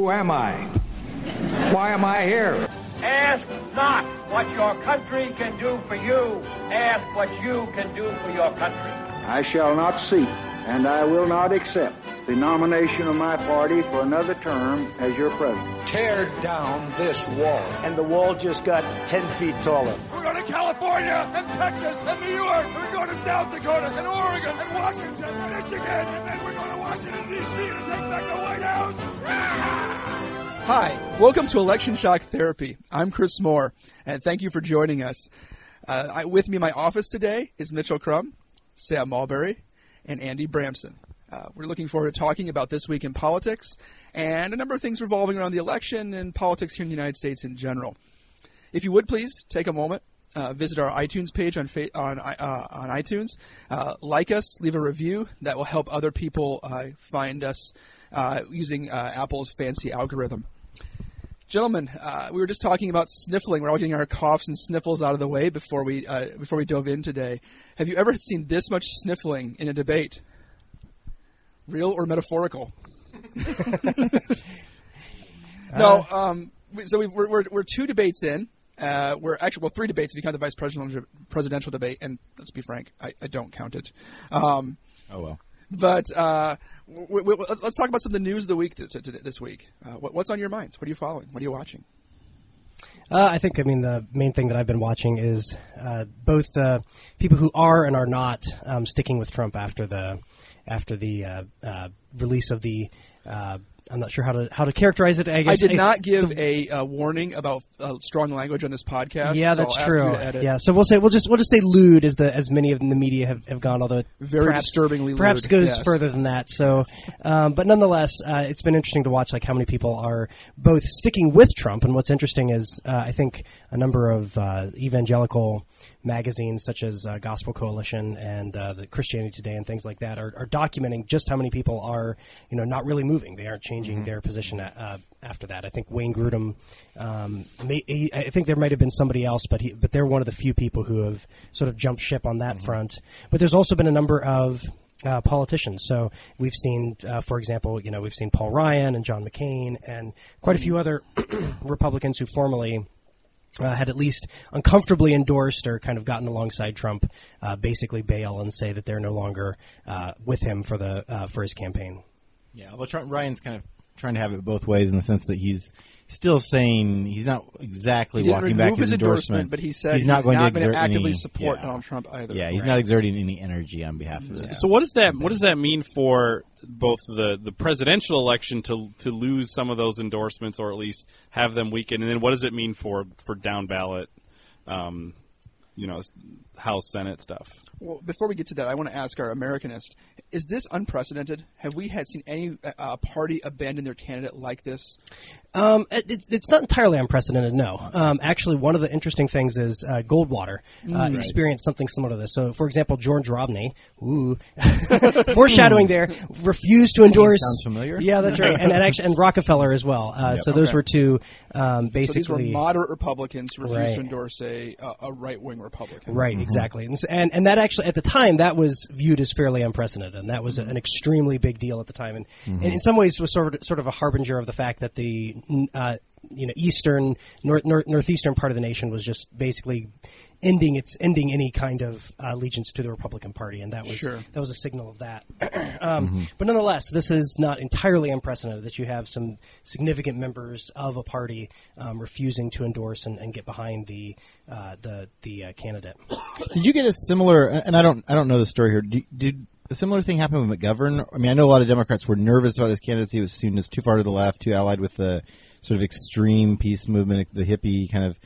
Who am I? Why am I here? Ask not what your country can do for you. Ask what you can do for your country. I shall not seek and I will not accept the nomination of my party for another term as your president. Tear down this wall. And the wall just got 10 feet taller. We're going to California and Texas and New York. And we're going to South Dakota and Oregon and Washington and Michigan. And then we're going to Washington, D.C. to take back the White House. Hi, welcome to Election Shock Therapy. I'm Chris Moore, and thank you for joining us. Uh, I, with me in my office today is Mitchell Crum, Sam Mulberry, and Andy Bramson. Uh, we're looking forward to talking about this week in politics and a number of things revolving around the election and politics here in the United States in general. If you would please take a moment, uh, visit our iTunes page on fa- on uh, on iTunes, uh, like us, leave a review. That will help other people uh, find us uh, using Apple's fancy algorithm. Gentlemen, we were just talking about sniffling. We're all getting our coughs and sniffles out of the way before we before we dove in today. Have you ever seen this much sniffling in a debate? Real or metaphorical? no. Um, so we, are we're, we're two debates in. Uh, we're actually well three debates if you count the vice presidential presidential debate, and let's be frank, I, I don't count it. Um, oh well. But uh, we, we, let's talk about some of the news of the week this, this week. Uh, what, what's on your minds? What are you following? What are you watching? Uh, I think, I mean, the main thing that I've been watching is uh, both the people who are and are not um, sticking with Trump after the after the uh, uh release of the uh, I'm not sure how to how to characterize it. I guess I did not give a uh, warning about uh, strong language on this podcast. Yeah, that's so true. Yeah, so we'll say we'll just we'll just say lewd as the as many of the media have, have gone, although very perhaps, disturbingly perhaps lewd. goes yes. further than that. So, um, but nonetheless, uh, it's been interesting to watch like how many people are both sticking with Trump, and what's interesting is uh, I think a number of uh, evangelical magazines such as uh, Gospel Coalition and uh, the Christianity Today and things like that are, are, documenting just how many people are, you know, not really moving. They aren't changing mm-hmm. their position at, uh, after that. I think Wayne Grudem, um, may, he, I think there might have been somebody else, but he, but they're one of the few people who have sort of jumped ship on that mm-hmm. front. But there's also been a number of uh, politicians. So we've seen, uh, for example, you know, we've seen Paul Ryan and John McCain and quite a few other Republicans who formerly uh, had at least uncomfortably endorsed or kind of gotten alongside Trump, uh, basically bail and say that they're no longer uh, with him for the uh, for his campaign. Yeah, although Trump, Ryan's kind of trying to have it both ways in the sense that he's still saying he's not exactly he walking back his, his endorsement, but he said he's not going not to exert actively any, support yeah. Donald Trump either. Yeah, he's right. not exerting any energy on behalf of this. So what does that what does that mean for both the, the presidential election to to lose some of those endorsements or at least have them weaken, and then what does it mean for for down ballot, um, you know, House Senate stuff? Well, before we get to that, I want to ask our Americanist: Is this unprecedented? Have we had seen any uh, party abandon their candidate like this? Um, it's, it's not entirely unprecedented, no. Um, actually, one of the interesting things is uh, Goldwater uh, mm, experienced something similar to this. So, for example, George Romney, ooh, foreshadowing there, refused to endorse. Sounds familiar. Yeah, that's right, and, and actually, and Rockefeller as well. Uh, yep. So those okay. were two um, basically. So these were moderate Republicans who refused right. to endorse a a right wing Republican. Right, mm-hmm. exactly, and, and and that actually at the time that was viewed as fairly unprecedented, and that was mm-hmm. an extremely big deal at the time, and, mm-hmm. and in some ways was sort of sort of a harbinger of the fact that the uh, you know eastern north, north, northeastern part of the nation was just basically ending its ending any kind of uh, allegiance to the Republican Party, and that was sure. that was a signal of that. um, mm-hmm. But nonetheless, this is not entirely unprecedented that you have some significant members of a party um, refusing to endorse and, and, get behind the uh, the the uh, candidate. Did you get a similar? And I don't I don't know the story here. Did, did a similar thing happened with McGovern? I mean, I know a lot of Democrats were nervous about his candidacy. It was seen as too far to the left, too allied with the sort of extreme peace movement, the hippie kind of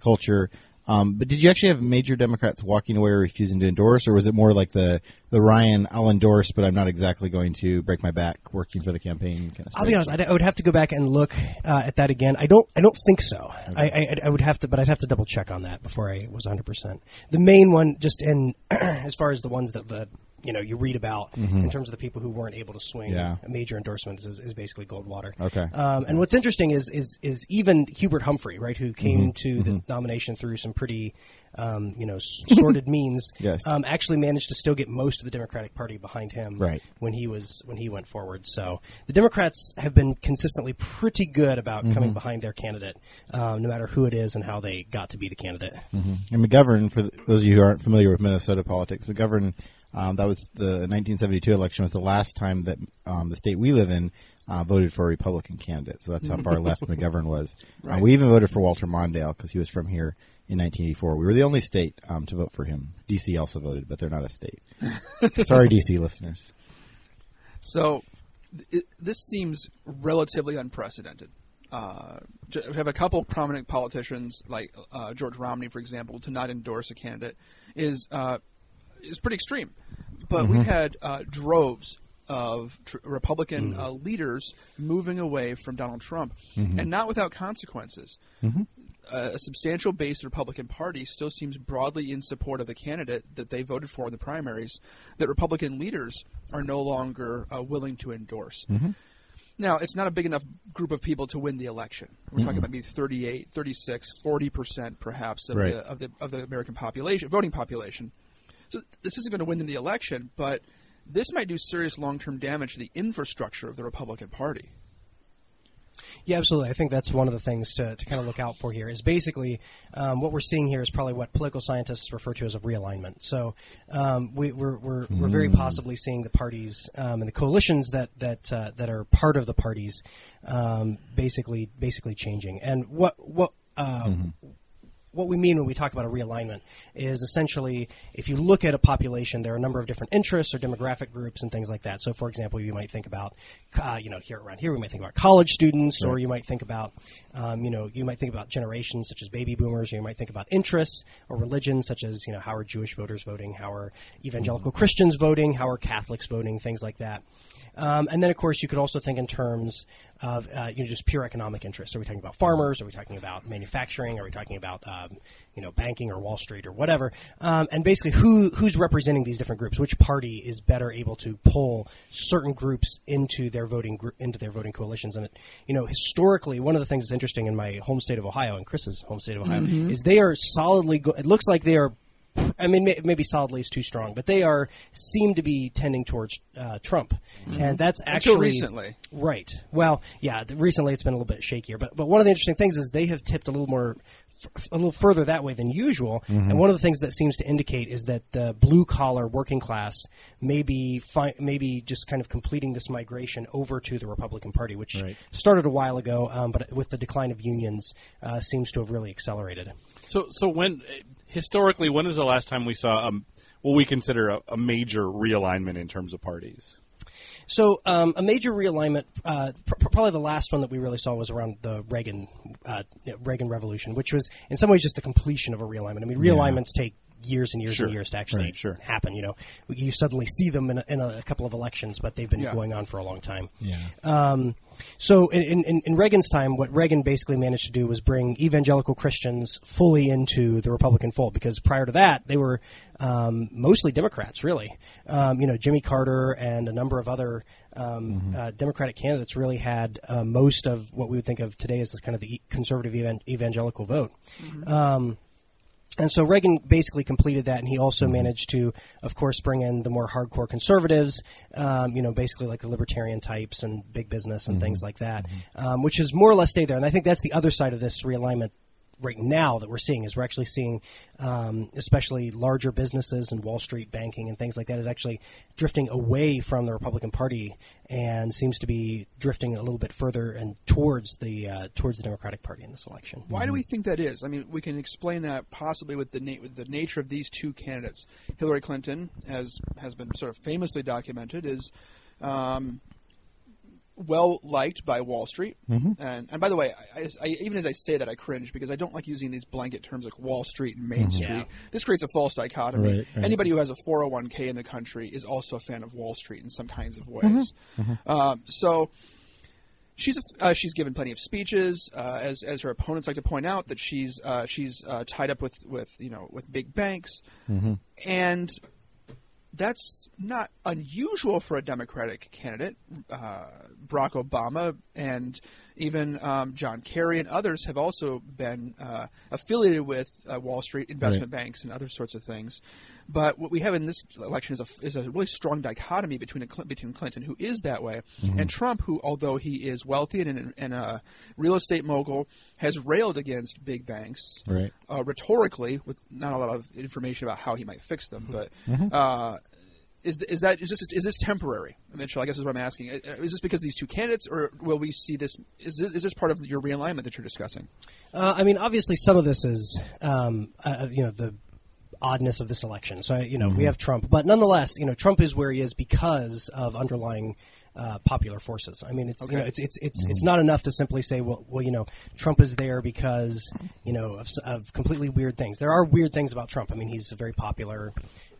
culture. Um, but did you actually have major Democrats walking away or refusing to endorse, or was it more like the the Ryan, I'll endorse, but I'm not exactly going to break my back working for the campaign kind of? I'll be honest, I, would have to go back and look uh, at that again. I don't, I don't think so. Okay. I, I, I, would have to, but I'd have to double check on that before I was 100. percent The main one, just in as far as the ones that the you know you read about in terms of the people who weren't able to swing Yeah. major endorsements is, is basically Goldwater. Okay. Um, and what's interesting is is is even Hubert Humphrey, right, who came Mm-hmm. to the nomination through some pretty um, you know sordid means, Yes. um, actually managed to still get most of the Democratic Party behind him Right. when he was when he went forward. So the Democrats have been consistently pretty good about Mm-hmm. coming behind their candidate, um, no matter who it is and how they got to be the candidate. And McGovern, for those of you who aren't familiar with Minnesota politics, McGovern, um, that was the 1972 election was the last time that um, the state we live in uh, voted for a Republican candidate. So that's how far left McGovern was. Uh, we even voted for Walter Mondale because he was from here in 1984. We were the only state um, to vote for him. DC also voted, but they're not a state. Sorry, DC listeners. So it, this seems relatively unprecedented. Uh, to have a couple prominent politicians like uh, George Romney, for example, to not endorse a candidate is uh, is pretty extreme. But we've had uh, droves of tr- Republican uh, leaders moving away from Donald Trump, and not without consequences. Uh, a substantial base of the Republican Party still seems broadly in support of the candidate that they voted for in the primaries that Republican leaders are no longer uh, willing to endorse. Now, it's not a big enough group of people to win the election. We're talking about maybe 38, 36, 40% perhaps of, Right. the, of, the, of the American population, voting population. So this isn't going to win them the election, but this might do serious long term damage to the infrastructure of the Republican Party. Yeah, absolutely. I think that's one of the things to, to kind of look out for here. Is basically um, what we're seeing here is probably what political scientists refer to as a realignment. So um, we, we're we're, we're very possibly seeing the parties um, and the coalitions that that uh, that are part of the parties um, basically basically changing. And what what. Uh, what we mean when we talk about a realignment is essentially if you look at a population, there are a number of different interests or demographic groups and things like that. So, for example, you might think about, uh, you know, here around here, we might think about college students, or you might think about, um, you know, you might think about generations such as baby boomers, or you might think about interests or religions such as, you know, how are Jewish voters voting, how are evangelical Christians voting, how are Catholics voting, things like that. Um, and then, of course, you could also think in terms of uh, you know just pure economic interests. Are we talking about farmers? Are we talking about manufacturing? Are we talking about um, you know banking or Wall Street or whatever? Um, and basically, who who's representing these different groups? Which party is better able to pull certain groups into their voting gr- into their voting coalitions? And it, you know, historically, one of the things that's interesting in my home state of Ohio and Chris's home state of Ohio mm-hmm. is they are solidly. Go- it looks like they are I mean, may, maybe solidly is too strong, but they are seem to be tending towards uh, Trump, and that's actually recently. right. Well, yeah, th- recently it's been a little bit shakier, but but one of the interesting things is they have tipped a little more. a little further that way than usual, and one of the things that seems to indicate is that the blue collar working class may be fi- maybe just kind of completing this migration over to the Republican Party, which Right. started a while ago, um, but with the decline of unions, uh, seems to have really accelerated. So, so when historically, when is the last time we saw um, what we consider a, a major realignment in terms of parties? So um, a major realignment, uh, pr- pr- probably the last one that we really saw was around the Reagan uh, Reagan Revolution, which was in some ways just the completion of a realignment. I mean, realignments take years and years Sure. and years to actually Right, sure. happen. You know, you suddenly see them in a, in a couple of elections, but they've been Yeah. going on for a long time. Yeah. Um, so in, in, in Reagan's time, what Reagan basically managed to do was bring evangelical Christians fully into the Republican fold because prior to that, they were um, mostly Democrats, really. Um, you know, Jimmy Carter and a number of other um, uh, Democratic candidates really had uh, most of what we would think of today as kind of the e- conservative evan- evangelical vote. Um, and so Reagan basically completed that, and he also managed to, of course, bring in the more hardcore conservatives, um, you know, basically like the libertarian types and big business and things like that, um, which has more or less stayed there. And I think that's the other side of this realignment right now that we're seeing is we're actually seeing, um, especially larger businesses and Wall Street banking and things like that, is actually drifting away from the Republican Party and seems to be drifting a little bit further and towards the uh, towards the Democratic Party in this election. Why do we think that is? I mean, we can explain that possibly with the na- with the nature of these two candidates. Hillary Clinton, as has been sort of famously documented, is um, well liked by Wall Street. Mm-hmm. And and by the way, I, I, even as I say that, I cringe because I don't like using these blanket terms like Wall Street and Main Street. Yeah. This creates a false dichotomy. Mm-hmm. Right, right. Anybody who has a 401k in the country is also a fan of Wall Street in some kinds of Mm-hmm. ways. Um, so she's a, uh, she's given plenty of speeches, uh, as as her opponents like to point out that she's uh, she's uh, tied up with with you know with big banks, and that's not unusual for a Democratic candidate. Uh, Barack Obama and even um, John Kerry and others have also been uh, affiliated with uh, Wall Street investment Right. banks and other sorts of things. But what we have in this election is a, is a really strong dichotomy between a, between Clinton, who is that way, and Trump, who, although he is wealthy and, and a real estate mogul, has railed against big banks Right. uh, rhetorically, with not a lot of information about how he might fix them. But Mm-hmm. Uh, is is that is this is this temporary, Mitchell? I guess is what I'm asking. Uh, Is this because of these two candidates, or will we see this? Is this is this part of your realignment that you're discussing? Uh, I mean, obviously, some of this is, um, uh, you know, the oddness of this election. So, you know, we have Trump, but nonetheless, you know, Trump is where he is because of underlying uh, popular forces. I mean, it's you know, it's it's it's it's not enough to simply say, well, well, you know, Trump is there because you know of, of completely weird things. There are weird things about Trump. I mean, he's a very popular,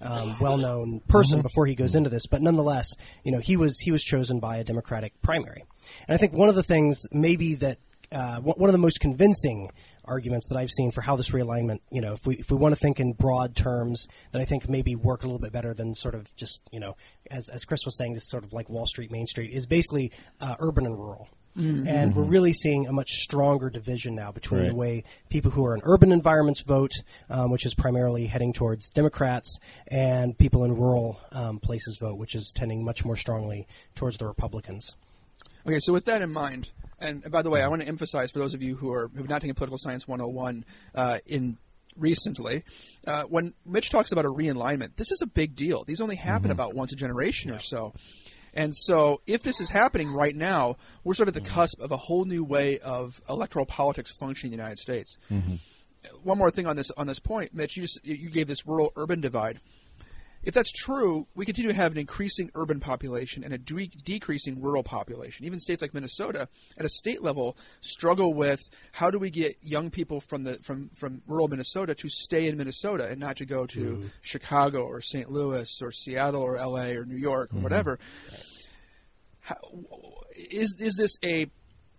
um, well-known person before he goes into this, but nonetheless, you know, he was he was chosen by a Democratic primary, and I think one of the things maybe that uh, one one of the most convincing arguments that I've seen for how this realignment, you know, if we if we want to think in broad terms, that I think maybe work a little bit better than sort of just you know, as as Chris was saying, this sort of like Wall Street, Main Street is basically uh, urban and rural. And we're really seeing a much stronger division now between the way people who are in urban environments vote, um, which is primarily heading towards Democrats, and people in rural um, places vote, which is tending much more strongly towards the Republicans. Okay, so with that in mind, and by the way, I want to emphasize for those of you who are who've not taken Political Science 101 uh, in recently, uh, when Mitch talks about a realignment, this is a big deal. These only happen about once a generation or so. And so, if this is happening right now, we're sort of at the mm-hmm. cusp of a whole new way of electoral politics functioning in the United States. Mm-hmm. One more thing on this on this point, Mitch. You just, you gave this rural urban divide. If that's true, we continue to have an increasing urban population and a de- decreasing rural population. Even states like Minnesota, at a state level, struggle with how do we get young people from the from, from rural Minnesota to stay in Minnesota and not to go to mm-hmm. Chicago or St. Louis or Seattle or L.A. or New York or mm-hmm. whatever. How, is is this a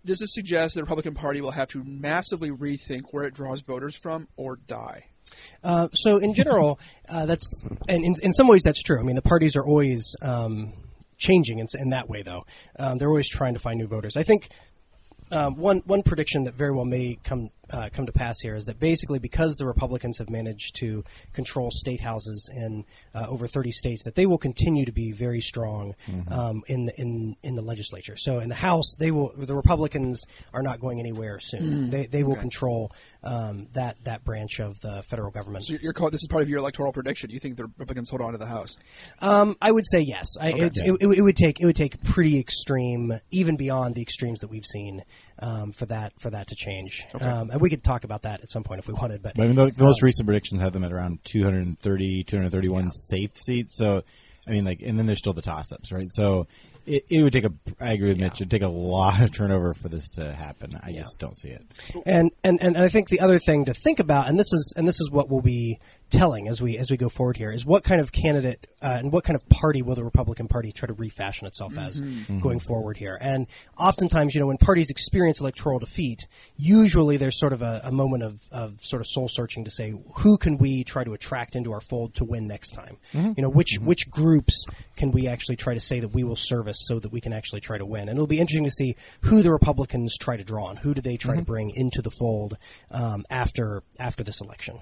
does this suggest the Republican Party will have to massively rethink where it draws voters from or die? Uh, so in general, uh, that's and in, in some ways that's true. I mean, the parties are always um, changing in, in that way, though. Um, they're always trying to find new voters. I think um, one one prediction that very well may come uh, come to pass here is that basically because the Republicans have managed to control state houses in uh, over 30 states, that they will continue to be very strong um, in the, in in the legislature. So in the House, they will the Republicans are not going anywhere soon. They they will control um, that that branch of the federal government. So you're, you're this is part of your electoral prediction. You think the Republicans hold on to the House? Um, I would say yes. I, it's, it, it, would take it would take pretty extreme, even beyond the extremes that we've seen, um, for that for that to change. Um, and we could talk about that at some point if we wanted. But But I mean, the, the most recent predictions have them at around 230, 231 safe seats. So, I mean, like, and then there's still the toss-ups, right? So, it, it would take a. I agree with Mitch. It'd take a lot of turnover for this to happen. I just don't see it. and, and and I think the other thing to think about, and this is and this is what will be telling as we as we go forward here, is what kind of candidate uh, and what kind of party will the Republican Party try to refashion itself as mm-hmm. Mm-hmm. going forward here. And oftentimes, you know, when parties experience electoral defeat, usually there's sort of a, a moment of, of sort of soul searching to say who can we try to attract into our fold to win next time. Mm-hmm. You know, which which groups can we actually try to say that we will service so that we can actually try to win. And it'll be interesting to see who the Republicans try to draw on. Who do they try to bring into the fold um, after after this election?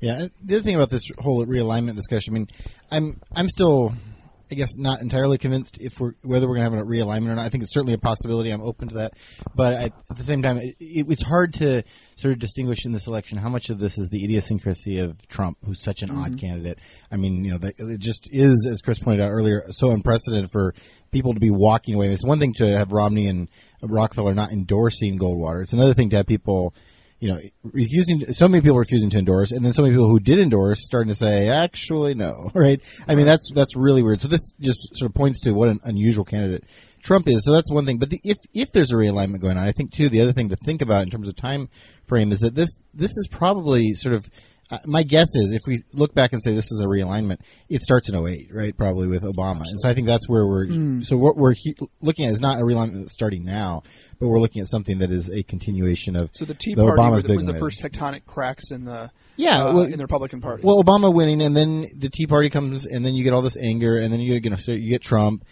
Yeah. The other thing about this whole realignment discussion, I mean, I'm I'm still, I guess, not entirely convinced if we're whether we're going to have a realignment or not. I think it's certainly a possibility. I'm open to that, but I, at the same time, it, it, it's hard to sort of distinguish in this election how much of this is the idiosyncrasy of Trump, who's such an odd mm-hmm. candidate. I mean, you know, that, it just is, as Chris pointed out earlier, so unprecedented for people to be walking away. It's one thing to have Romney and Rockefeller not endorsing Goldwater. It's another thing to have people you know, refusing. So many people refusing to endorse, and then so many people who did endorse starting to say, "Actually, no." Right? I mean, that's that's really weird. So this just sort of points to what an unusual candidate Trump is. So that's one thing. But the, if if there's a realignment going on, I think too the other thing to think about in terms of time frame is that this this is probably sort of my guess is if we look back and say this is a realignment, it starts in 08, right? Probably with Obama. And so I think that's where we're, Mm. so what we're he- looking at is not a realignment that's starting now, but we're looking at something that is a continuation of So the Tea the Party Obama's was, the- was the first tectonic cracks in the Yeah, uh, well- in the Republican Party. Well, Obama winning, and then the Tea Party comes, and then you get all this anger, and then you you know so you get Trump,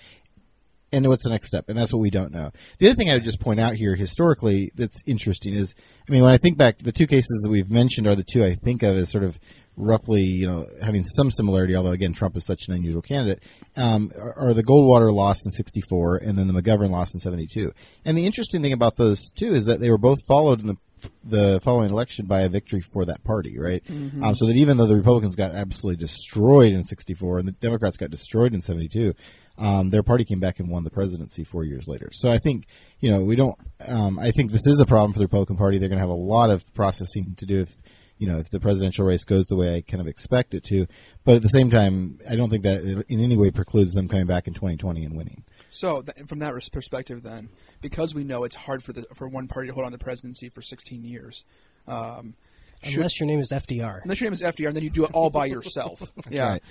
and what's the next step? And that's what we don't know. The other thing I would just point out here historically that's interesting is, I mean, when I think back, the two cases that we've mentioned are the two I think of as sort of roughly, you know, having some similarity. Although again, Trump is such an unusual candidate. Um, are, are the Goldwater loss in '64 and then the McGovern loss in '72. And the interesting thing about those two is that they were both followed in the the following election by a victory for that party, right? Mhm. Um, so that even though the Republicans got absolutely destroyed in '64 and the Democrats got destroyed in '72, um, their party came back and won the presidency four years later. So I think you know we don't. Um, I think this is a problem for the Republican Party. They're going to have a lot of processing to do if you know if the presidential race goes the way I kind of expect it to. But at the same time, I don't think that it in any way precludes them coming back in 2020 and winning. So, th- from that res- perspective, then, because we know it's hard for the for one party to hold on to the presidency for 16 years, um, should- Unless your name is FDR. unless your name is FDR, and then you do it all by yourself. yeah. right.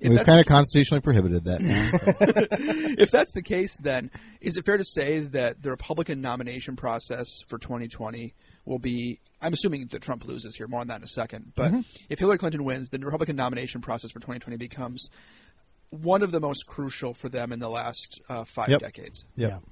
If We've kind of constitutionally prohibited that if that's the case, then is it fair to say that the Republican nomination process for 2020 will be? I'm assuming that Trump loses here. More on that in a second. But Mhm. if Hillary Clinton wins, the Republican nomination process for 2020 becomes one of the most crucial for them in the last uh, five Yep. decades. Yep.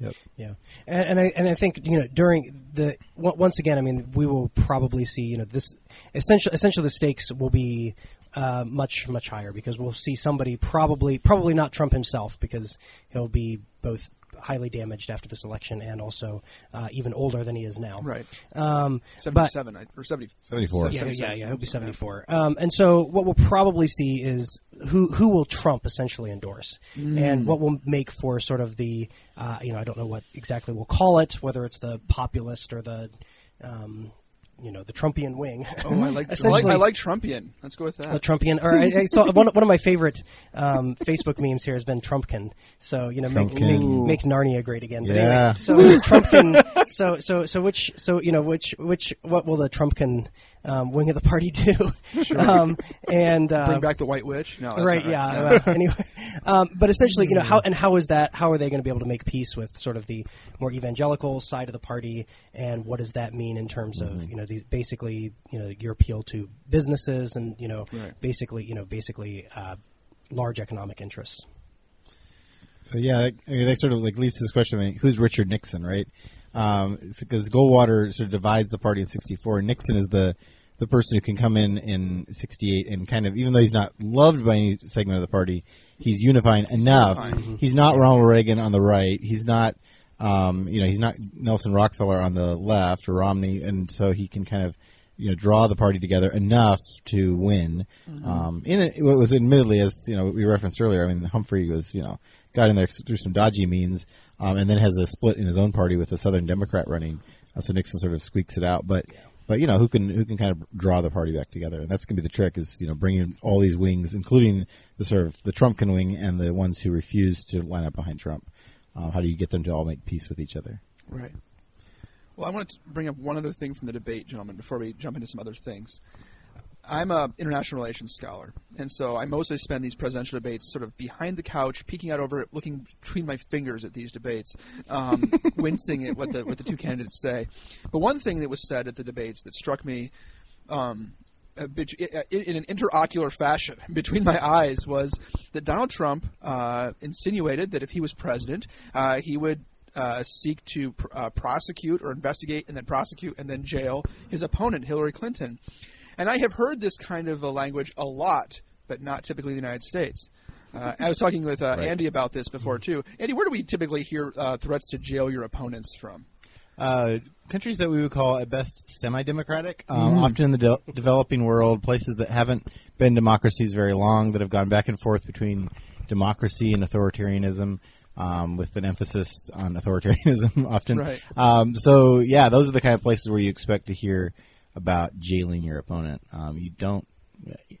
Yep. Yeah, and, and I and I think you know during the once again, I mean, we will probably see you know this essentially essentially the stakes will be uh, much much higher because we'll see somebody probably probably not Trump himself because he'll be both highly damaged after this election and also uh, even older than he is now. Right. Um, 77 I- or 70, 74. Yeah, 76, yeah, yeah. He'll be seventy-four. Um, and so, what we'll probably see is who who will Trump essentially endorse, Mm. and what will make for sort of the uh, you know I don't know what exactly we'll call it, whether it's the populist or the um, you know the Trumpian wing. Oh, I like, I like I like Trumpian. Let's go with that. the Trumpian, or I, I saw one, one of my favorite um, Facebook memes here has been Trumpkin. So you know, make, make make Narnia great again. But Yeah. anyway, so Trumpkin. So so so which so you know which which what will the Trumpkin um, wing of the party do? Um, and uh, Bring back the White Witch. No, that's right, not yeah. right. well, anyway, um, but essentially, you know, how and how is that? How are they going to be able to make peace with sort of the more evangelical side of the party, and what does that mean in terms of you know these basically you know your appeal to businesses and you know Right. basically basically you know basically uh, large economic interests. So yeah, that, I mean, that sort of like leads to this question: I mean, who's Richard Nixon, right? Um, because Goldwater sort of divides the party in '64. Nixon is the the person who can come in in '68 and kind of, even though he's not loved by any segment of the party, he's unifying enough. unifying. He's not Ronald Reagan on the right. He's not, um, you know, he's not Nelson Rockefeller on the left or Romney, and so he can kind of. You know, draw the party together enough to win. Um, in it, what was admittedly, as you know, we referenced earlier. I mean, Humphrey was, you know, got in there through some dodgy means, um, and then has a split in his own party with a Southern Democrat running. Uh, so Nixon sort of squeaks it out, but but you know who can who can kind of draw the party back together, and that's going to be the trick is you know bringing all these wings, including the sort of the Trumpkin wing and the ones who refuse to line up behind Trump. Uh, how do you get them to all make peace with each other? Right. Well, I want to bring up one other thing from the debate, gentlemen, before we jump into some other things. I'm a international relations scholar, and so I mostly spend these presidential debates sort of behind the couch, peeking out over it, looking between my fingers at these debates, um, wincing at what the what the two candidates say. But one thing that was said at the debates that struck me um, bit- in in an interocular fashion between my eyes was that Donald Trump uh, insinuated that if he was president, uh, he would uh, seek to pr- uh, prosecute or investigate and then prosecute and then jail his opponent, Hillary Clinton. And I have heard this kind of a language a lot, but not typically in the United States. Uh, I was talking with uh, Andy about this before too. Andy, where do we typically hear uh, threats to jail your opponents from? Uh, countries that we would call at best semi-democratic, um, Mhm. often in the de- developing world, places that haven't been democracies very long, that have gone back and forth between democracy and authoritarianism, um, with an emphasis on authoritarianism often. Right. Um, so yeah, those are the kind of places where you expect to hear about jailing your opponent. Um, you don't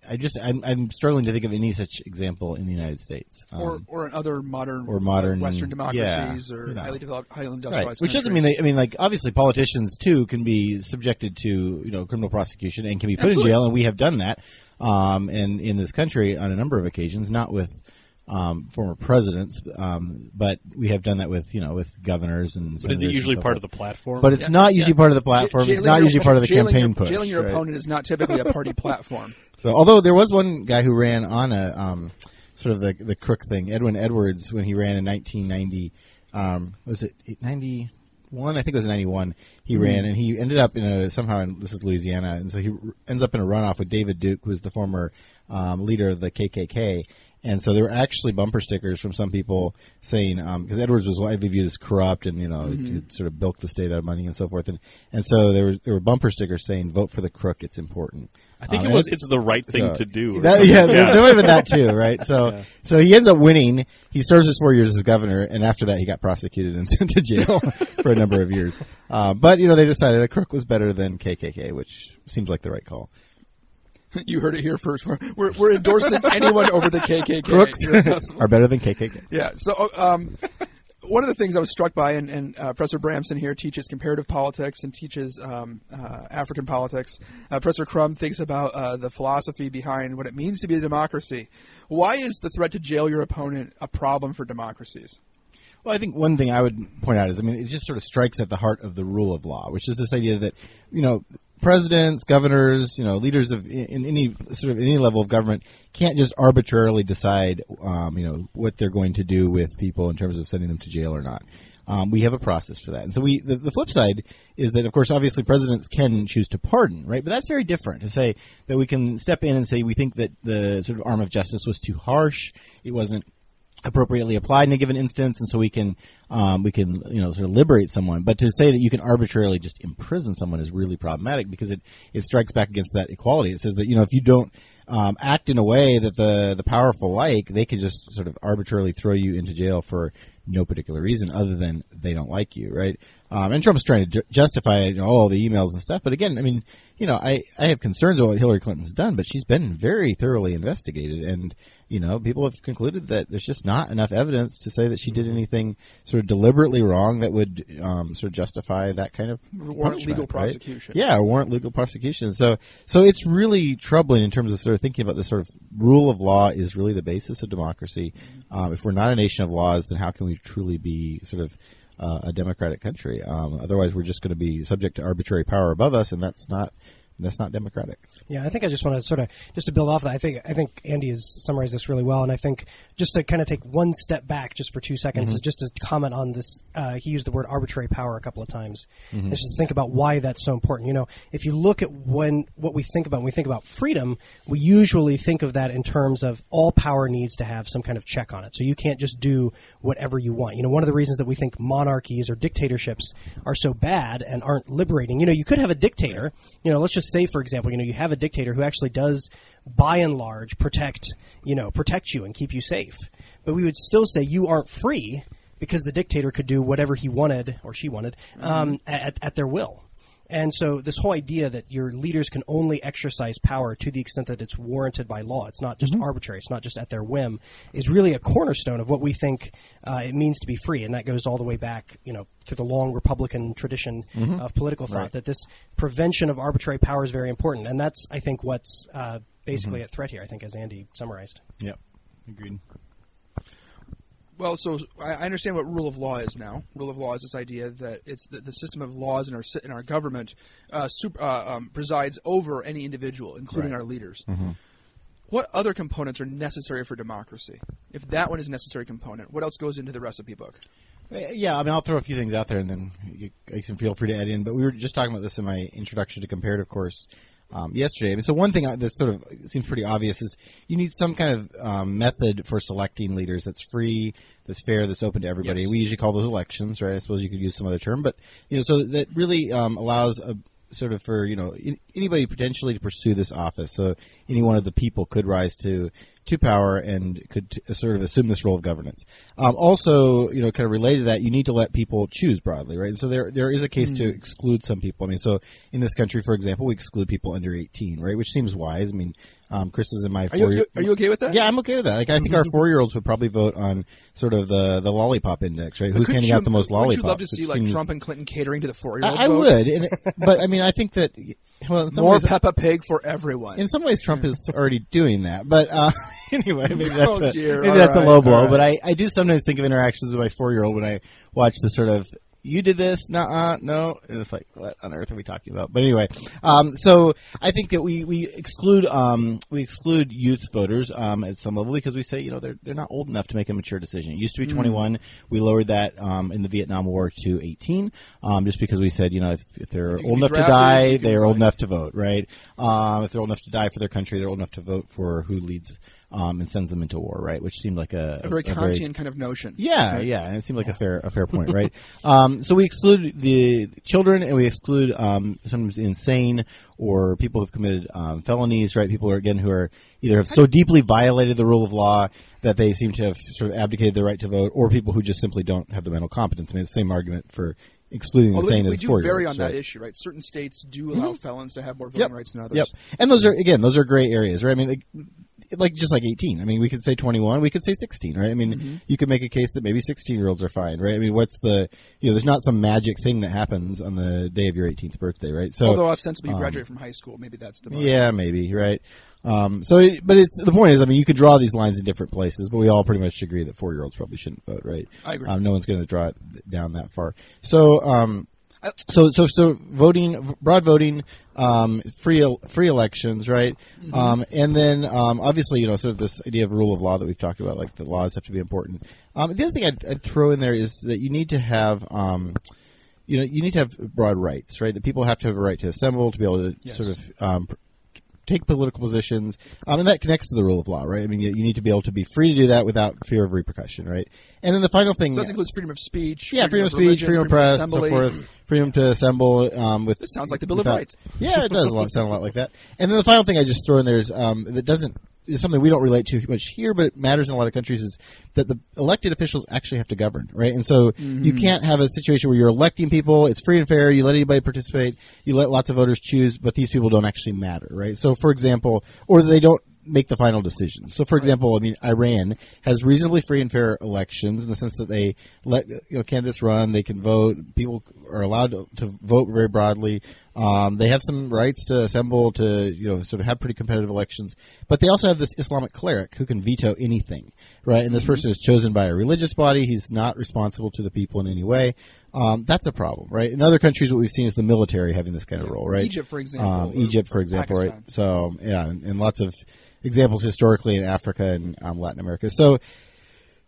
I just I'm, I'm struggling to think of any such example in the United States. or Um, or in other modern or modern- Western democracies yeah, or you know. highly developed, highly Right. industrialized. Which doesn't mean they, I mean, like obviously politicians too can be subjected to you know criminal prosecution and can be put Absolutely. in jail, and we have done that, um, and in this country on a number of occasions, not with um, former presidents, um, but we have done that with you know with governors and. But is it usually so part forth. of the platform? But it's Yeah, not usually yeah. part of the Ja- platform. it's not your- usually part of the jailing campaign your, push. Jailing your right? opponent is not typically a party platform. So, although there was one guy who ran on a um, sort of the the crook thing, Edwin Edwards, when he ran in 1990, um, was it 91? I think it was 91. He Mm-hmm. ran and he ended up in a somehow in this is Louisiana, and so he r- ends up in a runoff with David Duke, who was the former um, leader of the KKK. And so there were actually bumper stickers from some people saying because Edwards was widely viewed as corrupt and you know Mm-hmm. it, sort of bilked the state out of money and so forth, and and so there was there were bumper stickers saying "Vote for the crook, it's important." I think Um, it was. It's the right thing so- to do. That- something. yeah, there, there might have been that too, right? So, so he ends up winning. He serves his four years as governor, and after that, he got prosecuted and sent to jail for a number of years. Uh, but you know, they decided a crook was better than KKK, which seems like the right call. you heard it here first. We're we're, endorsing anyone over the KKK. Crooks are better than KKK. Yeah. So, um, one of the things I was struck by, and, and uh, Professor Bramson here teaches comparative politics and teaches um, uh, African politics. Uh, Professor Crum thinks about uh, the philosophy behind what it means to be a democracy. Why is the threat to jail your opponent a problem for democracies? Well, I think one thing I would point out is, I mean, it just sort of strikes at the heart of the rule of law, which is this idea that, you know, presidents, governors, you know, leaders of in, any sort of any level of government can't just arbitrarily decide, um, you know, what they're going to do with people in terms of sending them to jail or not. Um, we have a process for that, and so we. The, the flip side is that, of course, obviously presidents can choose to pardon, right? But that's very different to say that we can step in and say we think that the sort of arm of justice was too harsh. It wasn't appropriately applied in a given instance, and so we can um, we can you know sort of liberate someone. But to say that you can arbitrarily just imprison someone is really problematic because it it strikes back against that equality. It says that you know if you don't um, act in a way that the the powerful like, they can just sort of arbitrarily throw you into jail for no particular reason other than they don't like you, right? Um, and Trump's trying to ju- justify you know, all the emails and stuff. But again, I mean, you know, I, I have concerns about what Hillary Clinton's done, but she's been very thoroughly investigated. And, you know, people have concluded that there's just not enough evidence to say that she did anything sort of deliberately wrong that would um, sort of justify that kind of Warrant legal right? prosecution. Yeah, warrant legal prosecution. So, so it's really troubling in terms of sort of thinking about the sort of rule of law is really the basis of democracy. Um, if we're not a nation of laws, then how can we truly be sort of uh, a democratic country? Um, otherwise, we're just going to be subject to arbitrary power above us, and that's not that's not democratic. Yeah, I think I just want to sort of just to build off that. I think I think Andy has summarized this really well, and I think just to kind of take one step back, just for two seconds, Mm-hmm. is just to comment on this. Uh, he used the word arbitrary power a couple of times. Mm-hmm. Just to think about why that's so important. You know, if you look at when what we think about when we think about freedom, we usually think of that in terms of all power needs to have some kind of check on it. So you can't just do whatever you want. You know, one of the reasons that we think monarchies or dictatorships are so bad and aren't liberating. You know, you could have a dictator. You know, let's just say, for example, you know, you have a dictator who actually does, by and large, protect, you know, protect you and keep you safe. But we would still say you aren't free because the dictator could do whatever he wanted or she wanted um, at, at their will. And so this whole idea that your leaders can only exercise power to the extent that it's warranted by law, it's not just arbitrary, it's not just at their whim, is really a cornerstone of what we think uh, it means to be free. And that goes all the way back, you know, to the long Republican tradition of political thought, that this prevention of arbitrary power is very important. And that's, I think, what's uh, basically at threat here, I think, as Andy summarized. Yep, agreed. Well, so I understand what rule of law is now. Rule of law is this idea that it's the, the system of laws in our in our government uh, super, uh, um, presides over any individual, including Right. our leaders. What other components are necessary for democracy? If that one is a necessary component, what else goes into the recipe book? Uh, Yeah, I mean, I'll throw a few things out there, and then you, you can feel free to add in. But we were just talking about this in my introduction to comparative course um, yesterday. I mean, so one thing that sort of seems pretty obvious is you need some kind of um, method for selecting leaders that's free, that's fair, that's open to everybody. Yes. We usually call those elections, right? I suppose you could use some other term, but you know, so that really um, allows a sort of for you know in, anybody potentially to pursue this office. So any one of the people could rise to to power and could t- sort of assume this role of governance. Um, also, you know, kind of related to that, you need to let people choose broadly, right? So there there is a case to exclude some people. I mean, so in this country, for example, we exclude people under eighteen, right? Which seems wise. I mean. Um, Chris is in my Are you, four. are you okay with that? Yeah, I'm okay with that. Like, I think our four year olds would probably vote on sort of the the lollipop index, right? Who's handing you- out the most lollipops? Would you love to see like seems- Trump and Clinton catering to the four-year-old? I, I would, it, but I mean, I think that well, More ways, Peppa Pig for everyone. in some ways, Trump is already doing that. But uh, anyway, maybe that's Oh, a, maybe that's right, a low blow. right. But I, I do sometimes think of interactions with my four year old when I watch the sort of you did this, nah, no, and it's like what on earth are we talking about? But anyway, um, so I think that we we exclude um, we exclude youth voters um, at some level because we say you know they're they're not old enough to make a mature decision. It used to be Mm. 21. We lowered that um, in the Vietnam War to 18, um, just because we said you know if, if they're If old enough be to die, they're old enough to vote, right? Um, if they're old enough to die for their country, they're old enough to vote for who leads um, and sends them into war, right? Which seemed like a, a very Kantian kind of notion. yeah, yeah, and it seemed like a fair a fair point, right? um, so we exclude the children, and we exclude um, sometimes insane or people who've committed um, felonies, right? People who are again who are either have so deeply violated the rule of law that they seem to have sort of abdicated their right to vote, or people who just simply don't have the mental competence. I mean, it's the same argument for excluding Although insane we, we as do vary on that issue, right? Certain states do allow felons to have more voting Yep. rights than others. Yep. And those are again, those are gray areas, right? I mean, like, just like 18. I mean, we could say 21, we could say 16, right? I mean, Mm-hmm. you could make a case that maybe 16 year olds are fine, right? I mean, what's the, you know, there's not some magic thing that happens on the day of your 18th birthday, right? So, Although ostensibly you um, graduate from high school, maybe that's the yeah, maybe, right? Um, so, it, but it's the point is, I mean, you could draw these lines in different places, but we all pretty much agree that four year olds probably shouldn't vote, right? I agree. Um, no one's going to draw it down that far. So, um, so, so, so voting, broad voting, um, free, free elections, right? Mm-hmm. Um, and then, um, obviously, you know, sort of this idea of rule of law that we've talked about, like the laws have to be important. Um, the other thing I'd, I'd throw in there is that you need to have, um, you know, you need to have broad rights, right? That people have to have a right to assemble, to be able to Yes. sort of um, take political positions, um, and that connects to the rule of law, right? I mean, you, you need to be able to be free to do that without fear of repercussion, right? And then the final thing, So that includes freedom of speech. yeah, freedom of speech, religion, freedom of press, so forth, freedom to assemble. Um, with This sounds like the Bill of Rights. Yeah, it does a lot, sound a lot like that. And then the final thing I just throw in there is um, that doesn't is something we don't relate to much here, but it matters in a lot of countries. Is that the elected officials actually have to govern, right? And so Mm-hmm. you can't have a situation where you're electing people. It's free and fair. You let anybody participate. You let lots of voters choose, but these people don't actually matter, right? So, for example, or they don't make the final decision. So, for example, I mean, Iran has reasonably free and fair elections in the sense that they let you know candidates run, they can vote, people are allowed to, to vote very broadly. Um, they have some rights to assemble, to you know, sort of have pretty competitive elections, but they also have this Islamic cleric who can veto anything, right? And this person is chosen by a religious body. He's not responsible to the people in any way. Um, that's a problem, right? In other countries, what we've seen is the military having this kind of role, right? Egypt, for example, Um, Egypt, for example, Pakistan. right? So yeah, and, and lots of examples historically in Africa and um, Latin America. So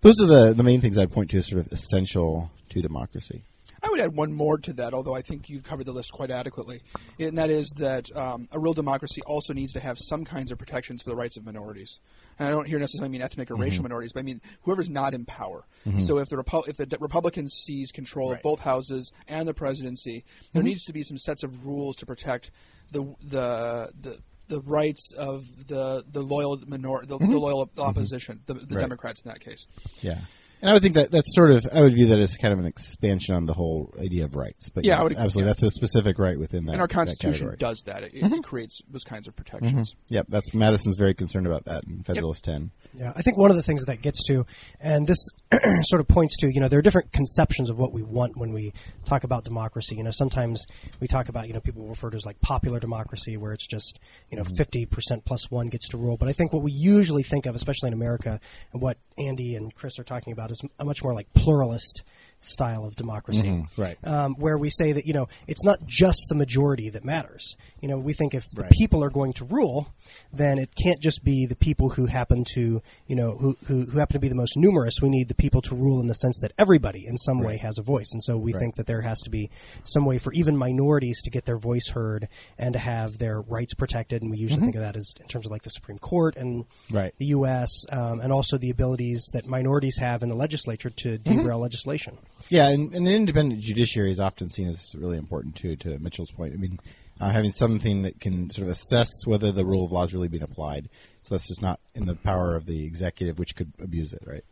those are the the main things I'd point to as sort of essential to democracy. I would add one more to that, although I think you've covered the list quite adequately, and that is that um, a real democracy also needs to have some kinds of protections for the rights of minorities. And I don't here necessarily mean ethnic or Mm-hmm. racial minorities, but I mean whoever's not in power. So if the Repu- if the de- Republicans seize control of both houses and the presidency, Mm-hmm. there needs to be some sets of rules to protect the the the the rights of the the loyal minor the, the loyal opposition, the, the Mm-hmm. Democrats in that case. Yeah. And I would think that that's sort of I would view that as kind of an expansion on the whole idea of rights. But Yeah, yes, would- absolutely, yeah. that's a specific right within that. And our Constitution category. Mm-hmm. does that. It, it creates those kinds of protections. Yep, that's Madison's very concerned about that in Federalist Ten. Yeah, I think one of the things that gets to, and this sort of points to, you know, there are different conceptions of what we want when we talk about democracy. You know, sometimes we talk about, you know, people refer to as like popular democracy, where it's just, you know, 50 percent plus one gets to rule. But I think what we usually think of, especially in America, and what Andy and Chris are talking about, is much more like pluralist style of democracy, right. Um, where we say that you know it's not just the majority that matters. You know, we think if the people are going to rule, then it can't just be the people who happen to, you know, who, who, who happen to be the most numerous. We need the people to rule in the sense that everybody in some way has a voice. And so we think that there has to be some way for even minorities to get their voice heard and to have their rights protected. And we usually think of that as in terms of like the Supreme Court and Right. the U.S. Um, and also the abilities that minorities have in the legislature to derail legislation. Yeah, and, and an independent judiciary is often seen as really important too. To Mitchell's point, I mean, uh, having something that can sort of assess whether the rule of law is really being applied, so that's just not in the power of the executive, which could abuse it, right?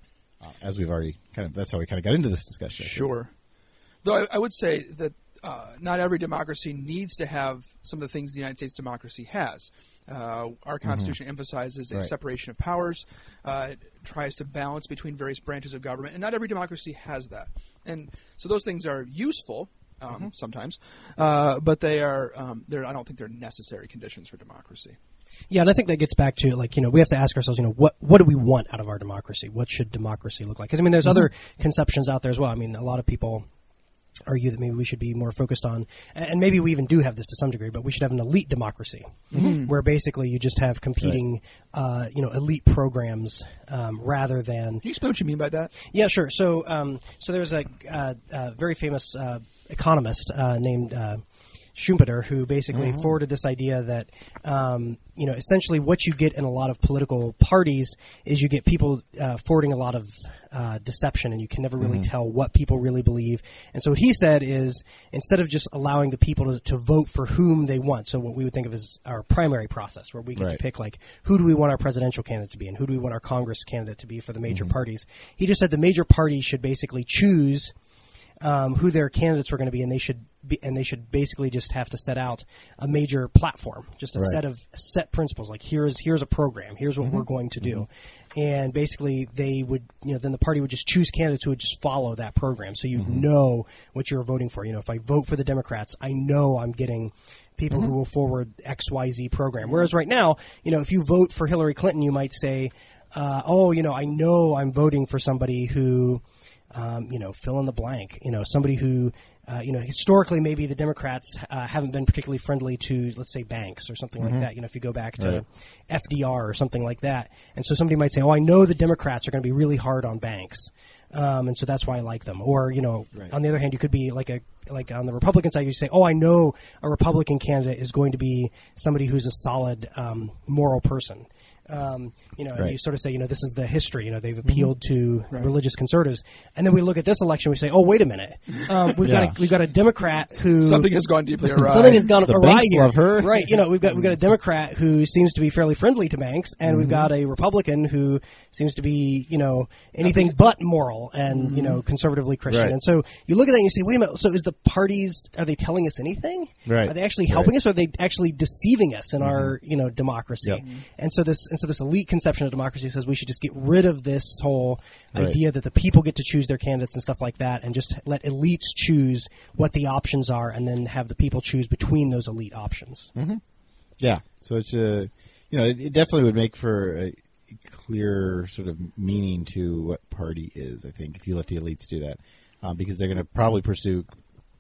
Uh, as we've already kind of that's how we kind of got into this discussion. Sure. Though I, I would say that uh, not every democracy needs to have some of the things the United States democracy has. Uh, our Constitution emphasizes a Right. separation of powers. Uh, it tries to balance between various branches of government, and not every democracy has that. And so those things are useful um, sometimes, uh, but they are. Um, they're, I don't think they're necessary conditions for democracy. Yeah, and I think that gets back to like you know we have to ask ourselves you know what what do we want out of our democracy? What should democracy look like? Because I mean, there's other conceptions out there as well. I mean, a lot of people argue that maybe we should be more focused on, and maybe we even do have this to some degree, but we should have an elite democracy where basically you just have competing, uh, you know, elite programs um, rather than Can you explain what you mean by that? yeah, sure. So, um, so there's a uh, uh, very famous uh, economist uh, named uh, Schumpeter who basically forwarded this idea that um, you know essentially what you get in a lot of political parties is you get people uh, forwarding a lot of uh, deception, and you can never really tell what people really believe. And so what he said is instead of just allowing the people to, to vote for whom they want, so what we would think of as our primary process, where we get to pick like who do we want our presidential candidate to be, and who do we want our Congress candidate to be for the major parties. He just said the major parties should basically choose um, who their candidates were going to be, and they should be, and they should basically just have to set out a major platform, just a Right. set of set principles. Like here's here's a program, here's what mm-hmm. we're going to do, mm-hmm. and basically they would you know then the party would just choose candidates who would just follow that program, so you mm-hmm. know what you're voting for. You know, if I vote for the Democrats, I know I'm getting people who will forward X Y Z program. Whereas right now, you know, if you vote for Hillary Clinton, you might say, uh, oh, you know, I know I'm voting for somebody who um, you know, fill in the blank. You know, somebody who, uh, you know, historically maybe the Democrats uh, haven't been particularly friendly to, let's say, banks or something like that. You know, if you go back to FDR or something like that, and so somebody might say, "Oh, I know the Democrats are going to be really hard on banks." Um, and so that's why I like them. Or you know, on the other hand, you could be like a like on the Republican side, you say, "Oh, I know a Republican candidate is going to be somebody who's a solid um, moral person." Um, you know, and Right. you sort of say, you know, this is the history. You know, they've appealed to religious conservatives, and then we look at this election, we say, oh, wait a minute, um, we've Yeah. got a, we've got a Democrat who Something has gone deeply awry. something has gone The awry banks here. love her. right? You know, we've got we've got a Democrat who seems to be fairly friendly to banks, and Mm-hmm. we've got a Republican who seems to be, you know, anything but moral and you know conservatively Christian. Right. And so you look at that and you say, wait a minute, so is the parties are they telling us anything? Right. Are they actually Right. helping us? Or are they actually deceiving us in our you know democracy? Yep. And so this and so this elite conception of democracy says we should just get rid of this whole Right. idea that the people get to choose their candidates and stuff like that, and just let elites choose what the options are, and then have the people choose between those elite options. Yeah. So it's a, you know, it, it definitely would make for a clear sort of meaning to what party is. I think if you let the elites do that, um, because they're going to probably pursue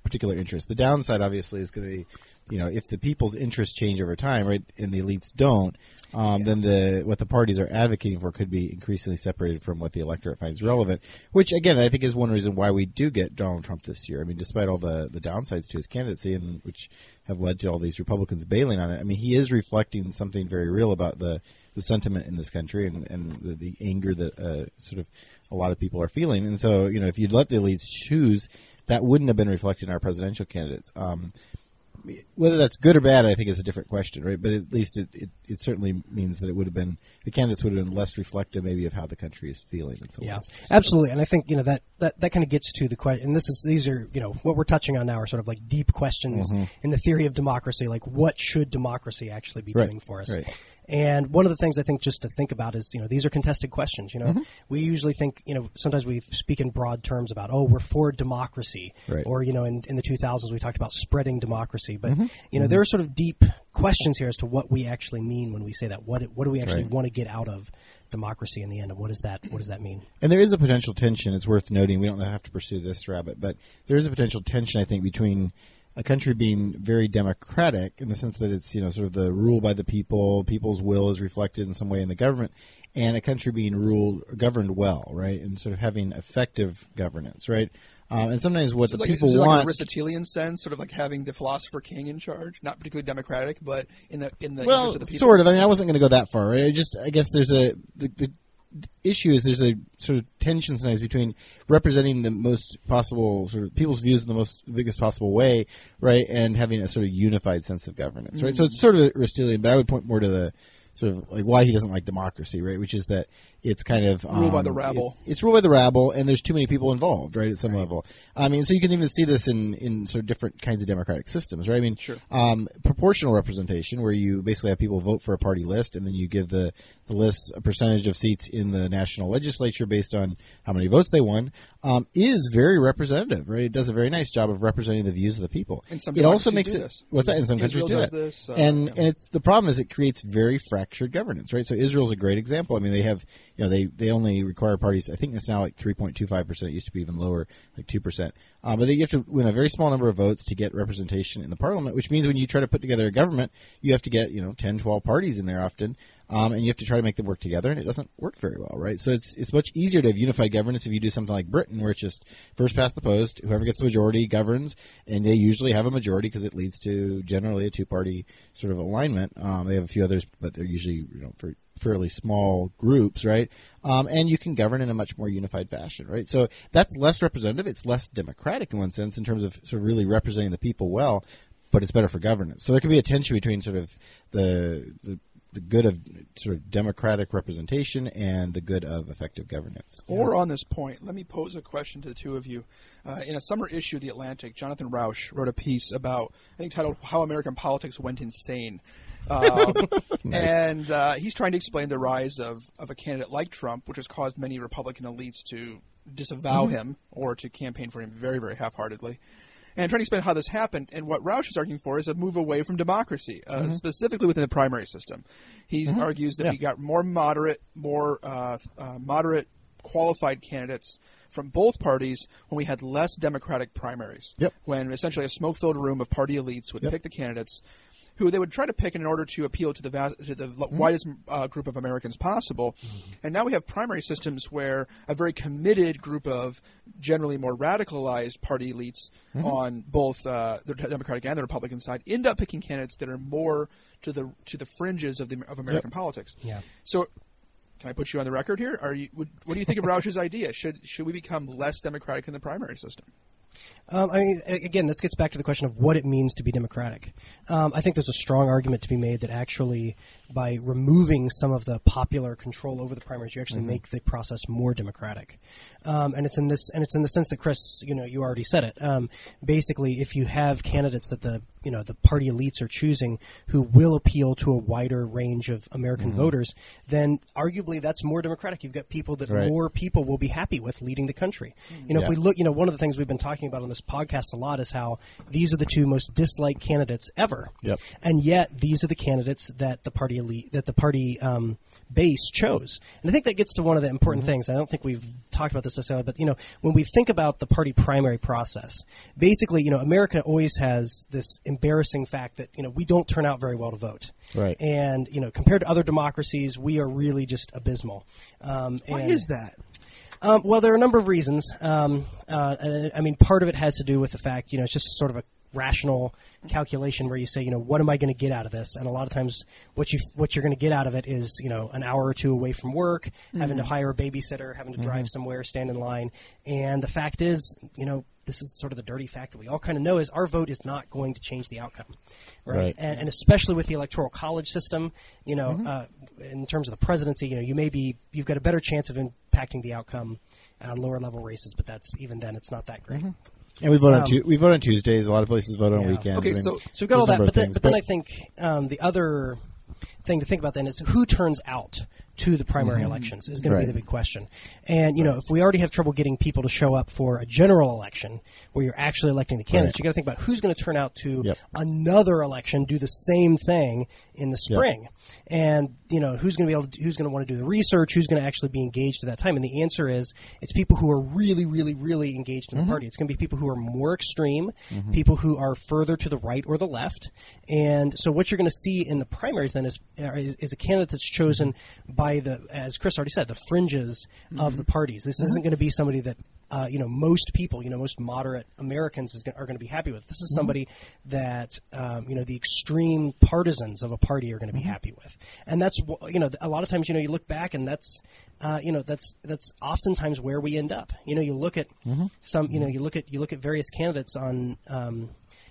particular interests. The downside, obviously, is going to be, you know, if the people's interests change over time, right, and the elites don't, um, then the what the parties are advocating for could be increasingly separated from what the electorate finds relevant. Which, again, I think is one reason why we do get Donald Trump this year. I mean, despite all the the downsides to his candidacy, and which have led to all these Republicans bailing on it. I mean, he is reflecting something very real about the the sentiment in this country and and the, the anger that uh, sort of a lot of people are feeling. And so, you know, if you'd let the elites choose, that wouldn't have been reflected in our presidential candidates. Um, whether that's good or bad, I think is a different question, right? But at least it, it, it certainly means that it would have been the candidates would have been less reflective, maybe, of how the country is feeling. In some Yeah, ways. absolutely. And I think you know that that, that kind of gets to the question. And this is these are you know what we're touching on now are sort of like deep questions in the theory of democracy. Like what should democracy actually be Right, doing for us? right. And one of the things I think just to think about is you know these are contested questions. You know, Mm-hmm. we usually think you know sometimes we speak in broad terms about oh we're for democracy, Right. or you know in, in the 2000s we talked about spreading democracy. But Mm-hmm. you know there are sort of deep questions here as to what we actually mean when we say that. What what do we actually Right. want to get out of democracy in the end, and what does that what does that mean? And there is a potential tension. It's worth noting. We don't have to pursue this rabbit, but there is a potential tension, I think, between a country being very democratic in the sense that it's you know sort of the rule by the people, people's will is reflected in some way in the government, and a country being ruled governed well, right, and sort of having effective governance, right. Um, and sometimes what So the like, people like want. an Aristotelian sense, sort of like having the philosopher king in charge, not particularly democratic, but in the in the well, interest of the people. sort of. I mean, I wasn't going to go that far. Right? I just, I guess there's a the, the issue is there's a sort of tension sometimes between representing the most possible sort of people's views in the most the biggest possible way, right, and having a sort of unified sense of governance, right. So it's sort of Aristotelian, but I would point more to the sort of like why he doesn't like democracy, right? Which is that it's kind of Ruled by the um, rabble. It's, it's ruled by the rabble, and there's too many people involved, right? At some level, I mean, so you can even see this in in sort of different kinds of democratic systems, right? I mean, Sure. um, proportional representation, where you basically have people vote for a party list, and then you give the the list a percentage of seats in the national legislature based on how many votes they won, um, is very representative, right? It does a very nice job of representing the views of the people. And some it also makes do it this. what's that? In some Israel countries do that, this, uh, and yeah. and it's the problem is it creates very fractured governance, right? So Israel's a great example. I mean, they have you know they they only require parties. I think it's now like three point two five percent. It used to be even lower, like two percent. Um, but then you have to win a very small number of votes to get representation in the parliament, which means when you try to put together a government, you have to get you know 10, 12 parties in there often. Um, and you have to try to make them work together, and it doesn't work very well, right? So it's it's much easier to have unified governance if you do something like Britain, where it's just first past the post, whoever gets the majority governs, and they usually have a majority because it leads to generally a two party sort of alignment. Um, they have a few others, but they're usually you know for fairly small groups, right? Um, and you can govern in a much more unified fashion, right? So that's less representative. It's less democratic in one sense in terms of sort of really representing the people well, but it's better for governance. So there could be a tension between sort of the the the good of sort of democratic representation and the good of effective governance. Or on this point, let me pose a question to the two of you. Uh, in a summer issue of The Atlantic, Jonathan Rauch wrote a piece about, I think, titled "How American Politics Went Insane." Um, And uh, he's trying to explain the rise of, of a candidate like Trump, which has caused many Republican elites to disavow Mm-hmm. him or to campaign for him very, very half heartedly. And trying to explain how this happened, and what Rauch is arguing for is a move away from democracy, uh, Mm-hmm. specifically within the primary system. He argues that Yeah. we got more moderate, more uh, uh, moderate qualified candidates from both parties when we had less democratic primaries. Yep. When essentially a smoke-filled room of party elites would Yep. pick the candidates who they would try to pick in order to appeal to the vast, to the Mm-hmm. widest uh, group of Americans possible. And now we have primary systems where a very committed group of generally more radicalized party elites Mm-hmm. on both uh, the Democratic and the Republican side end up picking candidates that are more to the to the fringes of the of American politics. Yeah. So can I put you on the record here? Are you? What do you think of Rauch's idea? Should should we become less democratic in the primary system? Um, I mean, again, this gets back to the question of what it means to be democratic. Um, I think there's a strong argument to be made that actually, by removing some of the popular control over the primaries, you actually make the process more democratic. Um, and it's in this, and it's in the sense that Chris, you know, you already said it. Um, basically, if you have candidates that the you know the party elites are choosing who will appeal to a wider range of American voters, then arguably that's more democratic. You've got people that Right. more people will be happy with leading the country. You know, if we look, you know, one of the things we've been talking about on this podcast a lot is how these are the two most disliked candidates ever. Yep. And yet these are the candidates that the party elite, that the party um, base chose. And I think that gets to one of the important things. I don't think we've talked about this necessarily, but you know, when we think about the party primary process, basically, you know, America always has this embarrassing fact that you know we don't turn out very well to vote. Right. And you know, compared to other democracies, we are really just abysmal. Um, Why and- is that? Um, well, there are a number of reasons. Um, uh, I mean, part of it has to do with the fact, you know, it's just sort of a rational calculation where you say, you know, what am I going to get out of this? And a lot of times, what you what you're going to get out of it is, you know, an hour or two away from work, having to hire a babysitter, having to drive somewhere, stand in line. And the fact is, you know, this is sort of the dirty fact that we all kind of know is our vote is not going to change the outcome, right? Right. And, and especially with the electoral college system, you know, uh, in terms of the presidency, you know, you may be you've got a better chance of impacting the outcome on lower level races, but that's even then it's not that great. And we vote on Um, tu- we vote on Tuesdays. A lot of places vote on Yeah. weekends. Okay, I mean, so- So we've got all that, but then, things, but then I think um, the other thing to think about then is who turns out to the primary mm-hmm. elections is going to be the big question. And you know, if we already have trouble getting people to show up for a general election where you're actually electing the candidates, Right. you got to think about who's going to turn out to Yep. another election, do the same thing in the spring, and you know who's going to be able to, who's going to want to do the research, who's going to actually be engaged at that time. And the answer is it's people who are really, really, really engaged in the mm-hmm. party. It's going to be people who are more extreme, mm-hmm. people who are further to the right or the left, and so what you're going to see in the primaries then is is, is a candidate that's chosen by the, as Chris already said, the fringes of the parties. This isn't going to be somebody that uh, you know most people, you know most moderate Americans is, are going to be happy with. This is somebody that um, you know the extreme partisans of a party are going to be happy with, and that's you know a lot of times you know you look back and that's uh, you know that's that's oftentimes where we end up. You know you look at some you know you look at you look at various candidates on um,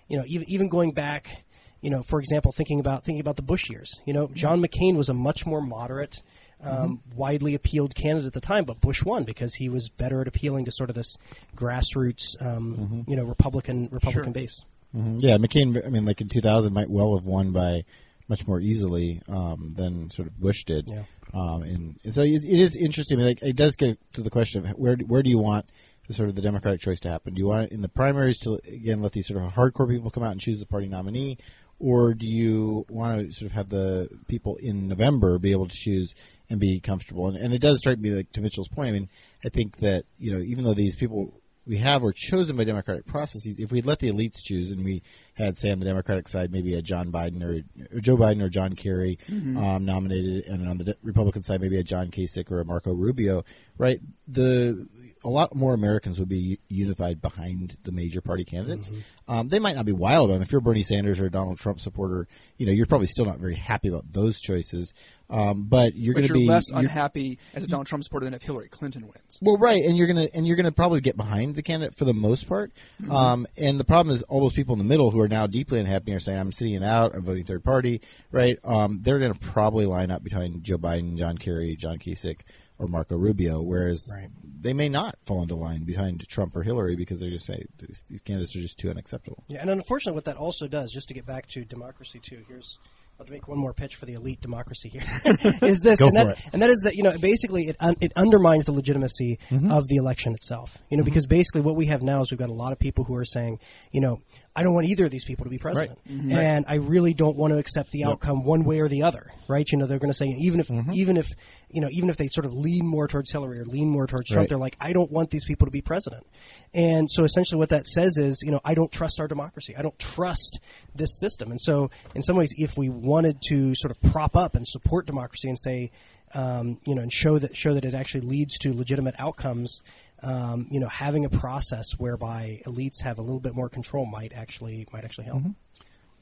you know even even going back you know, for example, thinking about thinking about the Bush years. You know, John McCain was a much more moderate um, widely appealed candidate at the time, but Bush won because he was better at appealing to sort of this grassroots, um, you know, Republican Republican base. Mhm. Yeah, McCain. I mean, like in 2000, might well have won by much more easily um, than sort of Bush did. Yeah. Um, and, and so it, it is interesting. I mean, like, it does get to the question of where where do you want the sort of the Democratic choice to happen? Do you want it in the primaries to again let these sort of hardcore people come out and choose the party nominee, or do you want to sort of have the people in November be able to choose and be comfortable? And, and it does strike me, like to Mitchell's point. I mean, I think that you know even though these people we have were chosen by democratic processes. If we let the elites choose, and we had, say, on the Democratic side, maybe a John Biden or, or Joe Biden or John Kerry um, nominated, and on the Republican side, maybe a John Kasich or a Marco Rubio, right? The a lot more Americans would be unified behind the major party candidates. Um, they might not be wild on. If you're Bernie Sanders or a Donald Trump supporter, you know you're probably still not very happy about those choices. Um, but you're going to be less unhappy as a Donald Trump supporter than if Hillary Clinton wins. well, right, and you're gonna and you're gonna probably get behind the candidate for the most part. Mm-hmm. Um, and the problem is all those people in the middle who are now deeply unhappy are saying, "I'm sitting it out. I'm voting third party." Right? Um, they're gonna probably line up behind Joe Biden, John Kerry, John Kasich, or Marco Rubio, whereas Right. they may not fall into line behind Trump or Hillary because they just say these, these candidates are just too unacceptable. Yeah, and unfortunately, what that also does, just to get back to democracy too, here's I'll make one more pitch for the elite democracy here. is this and, that, and that is that you know basically it un, it undermines the legitimacy Mm-hmm. of the election itself. You know because basically what we have now is we've got a lot of people who are saying you know I don't want either of these people to be president, Mm-hmm. and I really don't want to accept the outcome one way or the other. Right? You know they're going to say even if Mm-hmm. even if you know even if they sort of lean more towards Hillary or lean more towards Trump, Right. they're like I don't want these people to be president. And so essentially what that says is, you know, I don't trust our democracy. I don't trust this system. And so in some ways, if we wanted to sort of prop up and support democracy and say, um, you know, and show that show that it actually leads to legitimate outcomes, um, you know, having a process whereby elites have a little bit more control might actually might actually help.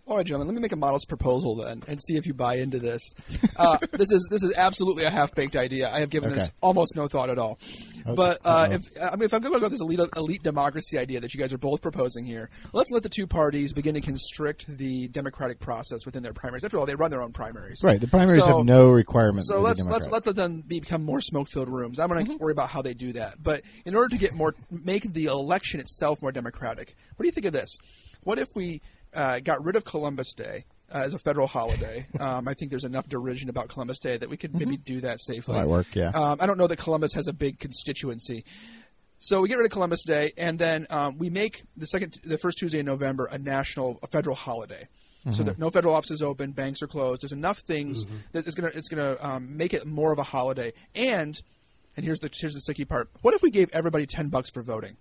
All right, gentlemen, let me make a modest proposal then, and see if you buy into this. Uh, this is this is absolutely a half baked idea. I have given this almost no thought at all. But uh, if I mean, if I'm going to go with this elite elite democracy idea that you guys are both proposing here, let's let the two parties begin to constrict the democratic process within their primaries. After all, they run their own primaries. Right. The primaries So- have no requirements. So let's let's Democrat. let them become more smoke-filled rooms. I'm going Mm-hmm. to worry about how they do that. But in order to get more, make the election itself more democratic. What do you think of this? What if we uh, got rid of Columbus Day uh, as a federal holiday? um, I think there's enough derision about Columbus Day that we could maybe do that safely. Might work, yeah. Um, I don't know that Columbus has a big constituency. So we get rid of Columbus Day, and then um, we make the second, the first Tuesday in November a national, a federal holiday. So that no federal offices open, banks are closed. There's enough things that it's gonna it's gonna um, make it more of a holiday. And and here's the here's the sticky part. What if we gave everybody ten bucks for voting?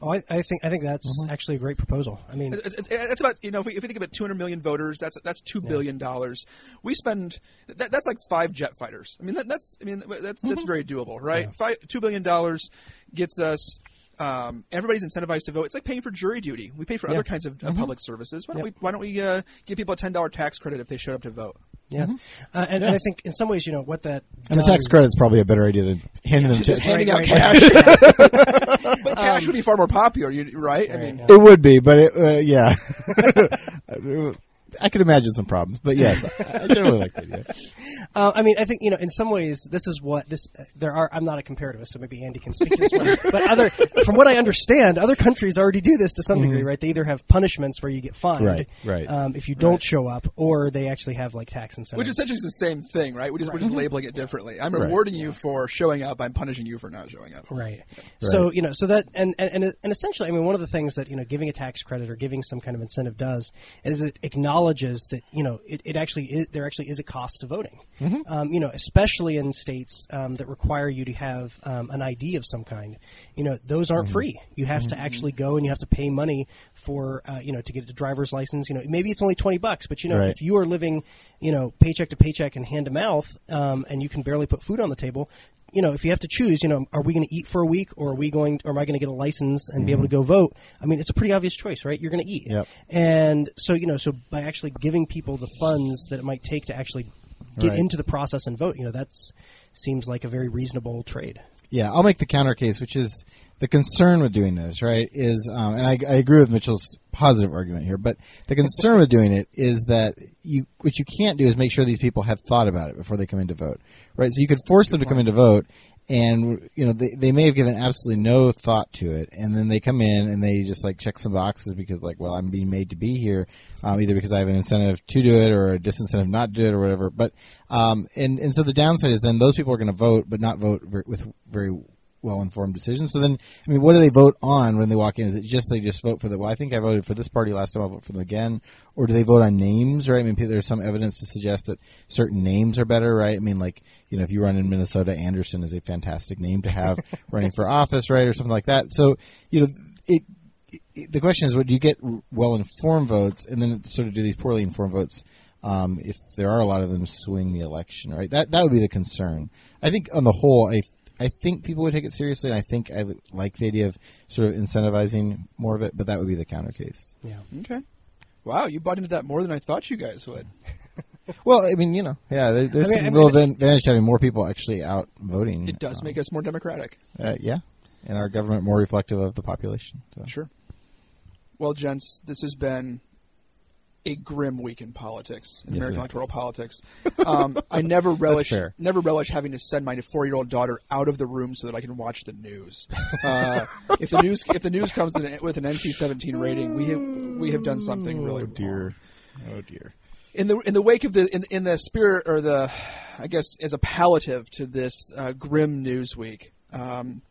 Oh, I, I think I think that's actually a great proposal. I mean, It's, it's, it's about you know if we, if we think about 200 million voters, that's that's two billion dollars. We spend that, that's like five jet fighters. I mean that, that's I mean that's that's very doable, right? Five two billion dollars gets us. Um, everybody's incentivized to vote. It's like paying for jury duty. We pay for other kinds of uh, public services. Why don't we Why don't we uh, give people a ten dollar tax credit if they showed up to vote? Yeah, uh, and, and I think in some ways, you know, what that and the does- tax credit's probably a better idea than handing them to. Just handing out right, cash, but cash would be far more popular, you, right? I mean, It would be, but it, uh, yeah. I could imagine some problems, but yes, I I generally like the idea. Uh, I mean, I think you know, in some ways, this is what this. Uh, there are. I'm not a comparativist, so maybe Andy can speak to this. One. But other, from what I understand, other countries already do this to some degree, right? They either have punishments where you get fined, Right, right. um, if you don't show up, or they actually have like tax incentives. Which essentially is the same thing, right? We just, We're just labeling it differently. I'm Right. rewarding you for showing up. I'm punishing you for not showing up. Right. So you know, so that and, and and and essentially, I mean, one of the things that you know, giving a tax credit or giving some kind of incentive does is it acknowledges that you know it, it actually is, there actually is a cost to voting. Um, you know, especially in states um, that require you to have um, an ID of some kind. You know, those aren't free. You have to actually go and you have to pay money for uh, you know to get a driver's license. You know, maybe it's only twenty bucks, but you know, Right. if you are living you know paycheck to paycheck and hand to mouth, um, and you can barely put food on the table you know, if you have to choose, you know, are we going to eat for a week, or are we going, or am I going to get a license and be able to mm-hmm. go vote? I mean, it's a pretty obvious choice, right? You're going to eat, Yep. and so you know, so by actually giving people the funds that it might take to actually get Right. into the process and vote, you know, that's seems like a very reasonable trade. Yeah, I'll make the counter case, which is the concern with doing this, right? Is um, and I, I agree with Mitchell's positive argument here, but the concern with doing it is that you what you can't do is make sure these people have thought about it before they come in to vote, right? So you could force them to come in to vote, and you know they, they may have given absolutely no thought to it, and then they come in and they just like check some boxes because like, well, I'm being made to be here, um, either because I have an incentive to do it or a disincentive not to do it or whatever. But um, and and so the downside is then those people are going to vote, but not vote with very well informed decisions. So then, I mean, what do they vote on when they walk in? Is it just they just vote for the? Well, I think I voted for this party last time. I'll vote for them again. Or do they vote on names? Right? I mean, there's some evidence to suggest that certain names are better. Right? I mean, like you know, if you run in Minnesota, Anderson is a fantastic name to have running for office, right, or something like that. So you know, it. it the question is, what do you get well informed votes, and then sort of do these poorly informed votes um, if there are a lot of them swing the election, right? That that would be the concern. I think on the whole, I I think people would take it seriously, and I think I like the idea of sort of incentivizing more of it, but that would be the counter case. Yeah. Okay. Wow, you bought into that more than I thought you guys would. well, I mean, you know, yeah, there, there's I mean, some I real mean, advantage to having more people actually out voting. It does make us more democratic. Uh, yeah, and our government more reflective of the population. So. Sure. Well, gents, this has been a grim week in politics, in Yes, American electoral politics. Um, I never relish never relish having to send my four year old daughter out of the room so that I can watch the news. Uh, if the news if the news comes in, with an NC seventeen rating, we have we have done something really Oh dear, wrong. oh dear. In the in the wake of the in, in the spirit or the, I guess as a palliative to this uh, grim news week. Um,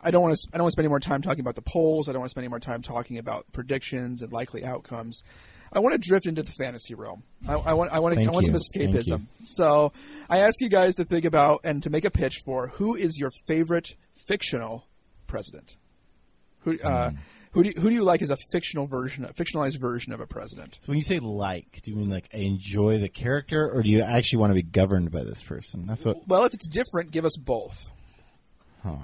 I don't want to. I don't want to spend any more time talking about the polls. I don't want to spend any more time talking about predictions and likely outcomes. I want to drift into the fantasy realm. I, I want. I want. To, I want some you. You. escapism. So I ask you guys to think about and to make a pitch for who is your favorite fictional president. Who uh, Hmm. who do you, who do you like as a fictional version, a fictionalized version of a president? So when you say like, do you mean like I enjoy the character, or do you actually want to be governed by this person? That's what. Well, if it's different, give us both. Huh.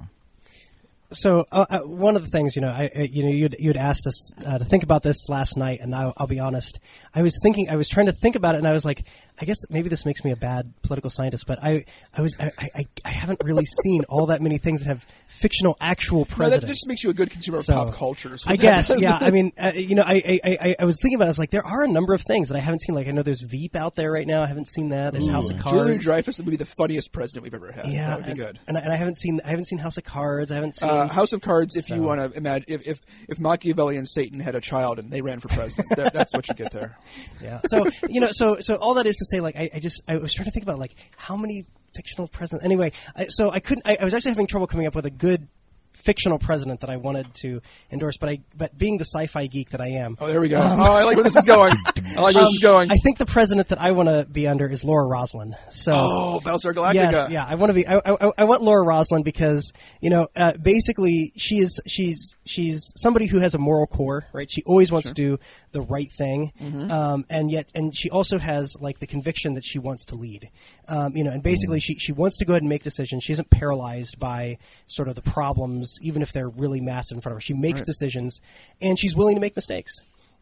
So uh, uh, one of the things, you know, I, you know, you'd you'd asked us uh, to think about this last night, and I'll, I'll be honest, I was thinking, I was trying to think about it, and I was like, I guess maybe this makes me a bad political scientist, but I, I was, I, I, I haven't really seen all that many things that have fictional actual No, presidents. that just makes you a good consumer of pop culture. I guess, does. yeah. I mean, uh, you know, I, I, I, I was thinking about. it. I was like, there are a number of things that I haven't seen. Like, I know there's Veep out there right now. I haven't seen that. There's House of Cards. Julian Dreyfus would be the funniest president we've ever had. yeah, that would be good. And, I- and I haven't seen. I haven't seen House of Cards. I haven't seen Uh, House of Cards. If you want to imagine, if, if if Machiavelli and Satan had a child and they ran for president, that, that's what you get there. Yeah. So you know, so so all that is to say, like, I, I just I was trying to think about like how many fictional presidents. Anyway, I, so I couldn't. I, I was actually having trouble coming up with a good fictional president that I wanted to endorse, but I but being the sci-fi geek that I am. Oh, there we go. oh, I like where this is going. I like where this is going. I think the president that I want to be under is Laura Roslin. So oh, Battlestar Galactica. Yes, yeah. I want to be. I, I, I want Laura Roslin because you know, uh, basically, she is she's she's somebody who has a moral core, right? She always wants to do the right thing, Mhm. um, and yet, and she also has like the conviction that she wants to lead. Um, you know, and basically, she she wants to go ahead and make decisions. She isn't paralyzed by sort of the problems, even if they're really massive in front of her. She makes Right. decisions, and she's willing to make mistakes.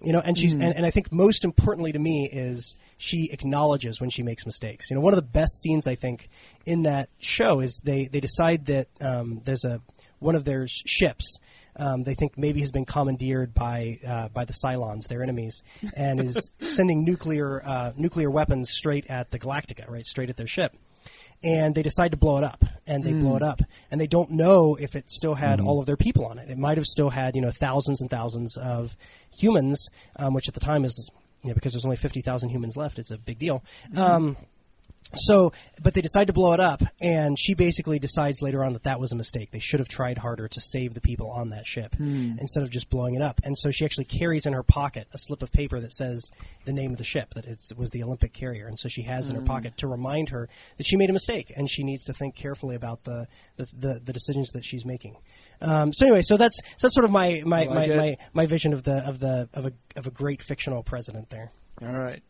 You know, and she's Mhm. and, and I think most importantly to me is she acknowledges when she makes mistakes. You know, one of the best scenes I think in that show is they they decide that um, there's a one of their ships. Um, they think maybe has been commandeered by uh, by the Cylons, their enemies, and is sending nuclear uh, nuclear weapons straight at the Galactica, right, straight at their ship. And they decide to blow it up, and they blow Mm. it up, and they don't know if it still had Mhm. all of their people on it. It might have still had, you know, thousands and thousands of humans, um, which at the time is, you know, because there's only fifty thousand humans left, it's a big deal. Um, so, but they decide to blow it up, and she basically decides later on that that was a mistake. They should have tried harder to save the people on that ship Hmm. instead of just blowing it up. And so she actually carries in her pocket a slip of paper that says the name of the ship, that it was the Olympic carrier. And so she has in her Hmm. pocket to remind her that she made a mistake, and she needs to think carefully about the the, the, the decisions that she's making. Um, so anyway, so that's so that's sort of my my, like my, my, my vision of the of the of a of a great fictional president there. All right.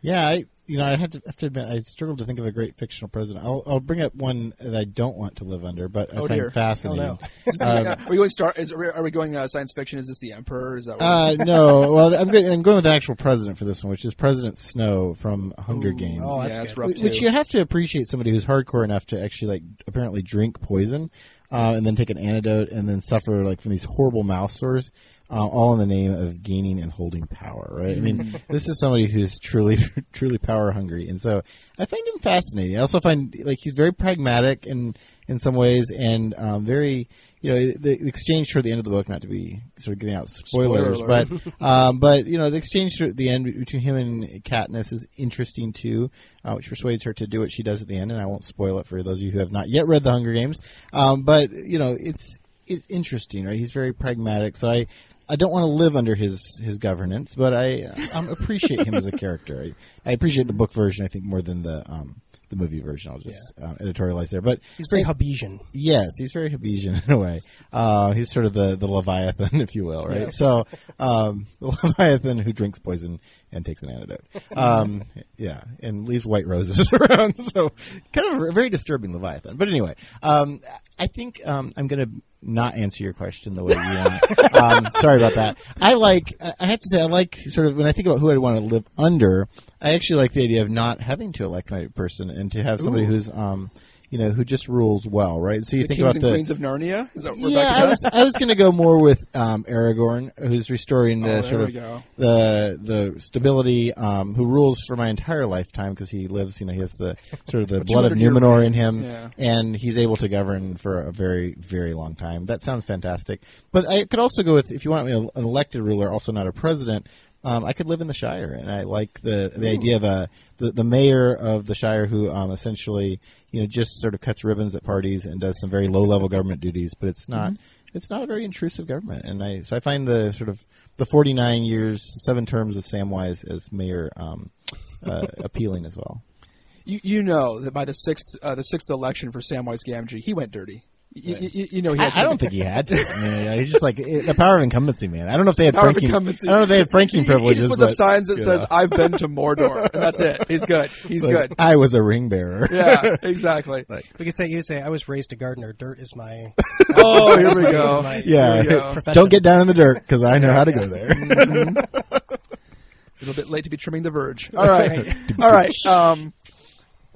Yeah, I you know, I had to have to admit, I struggled to think of a great fictional president. I'll, I'll bring up one that I don't want to live under, but I Oh, find dear. fascinating. Oh, this Um, are we going star? Is, are we going uh, science fiction? Is this the Emperor? Is that? Uh, no, well, I'm going, I'm going with an actual president for this one, which is President Snow from Hunger Games. Oh, yeah, that's that's rough Wh- Which you have to appreciate somebody who's hardcore enough to actually like apparently drink poison, uh, and then take an antidote and then suffer like from these horrible mouth sores, uh, all in the name of gaining and holding power. Right? I mean, this is somebody who's truly, truly power hungry, and so I find him fascinating. I also find like he's very pragmatic in in some ways, and um, very. You know the, the exchange toward the end of the book, not to be sort of giving out spoilers, Spoiler but um, but you know, the exchange at the end between him and Katniss is interesting too, uh, which persuades her to do what she does at the end. And I won't spoil it for those of you who have not yet read the Hunger Games. Um, but you know, it's it's interesting, right? He's very pragmatic, so I. I don't want to live under his, his governance, but I um, appreciate him as a character. I, I appreciate the book version, I think, more than the um, the movie version. I'll just uh, editorialize there. But He's very I- Hobbesian. Yes, he's very Hobbesian in a way. Uh, he's sort of the, the Leviathan, if you will, right? So, um, the Leviathan who drinks poison and takes an antidote. Um, yeah, and leaves white roses around. So, kind of a very disturbing Leviathan. But anyway, um, I think um, I'm going to not answer your question the way you want. um, sorry about that. I like. I I have to say, I like sort of when I think about who I'd want to live under. I actually like the idea of not having to elect my person and to have somebody Ooh. who's, um, you know, who just rules well, right? So you the think Kings about and the Queens of Narnia. Is that what yeah, I was. I was going to go more with um, Aragorn, who's restoring the Oh, sort of the the stability, um, who rules for my entire lifetime because he lives. You know, he has the sort of the blood of Numenor in him, Yeah. and he's able to govern for a very very long time. That sounds fantastic. But I could also go with if you want an elected ruler, also not a president. Um, I could live in the Shire, and I like the the idea of a the, the mayor of the Shire who um, essentially you know just sort of cuts ribbons at parties and does some very low level government duties, but it's not it's not a very intrusive government, and I so I find the sort of the forty nine years, seven terms of Samwise as mayor um, uh, appealing as well. You, you know that by the sixth uh, the sixth election for Samwise Gamgee, he went dirty. You, you, you know he I, had I don't some- think he had to. I mean, he's just like it- the power of incumbency, man. I don't know if they had Power of franking. incumbency. I don't know if they had franking He- privileges. He just puts but, up signs that says know. "I've been to Mordor," and that's it. He's good. He's Like, good. I was a ring bearer. Yeah, exactly. Like, We could say you would say I was raised a gardener. Dirt is my. Oh, here we go. my- yeah. We go. Don't get down in the dirt because I know how to go there. A little bit late to be trimming the verge. All right, all right. Um,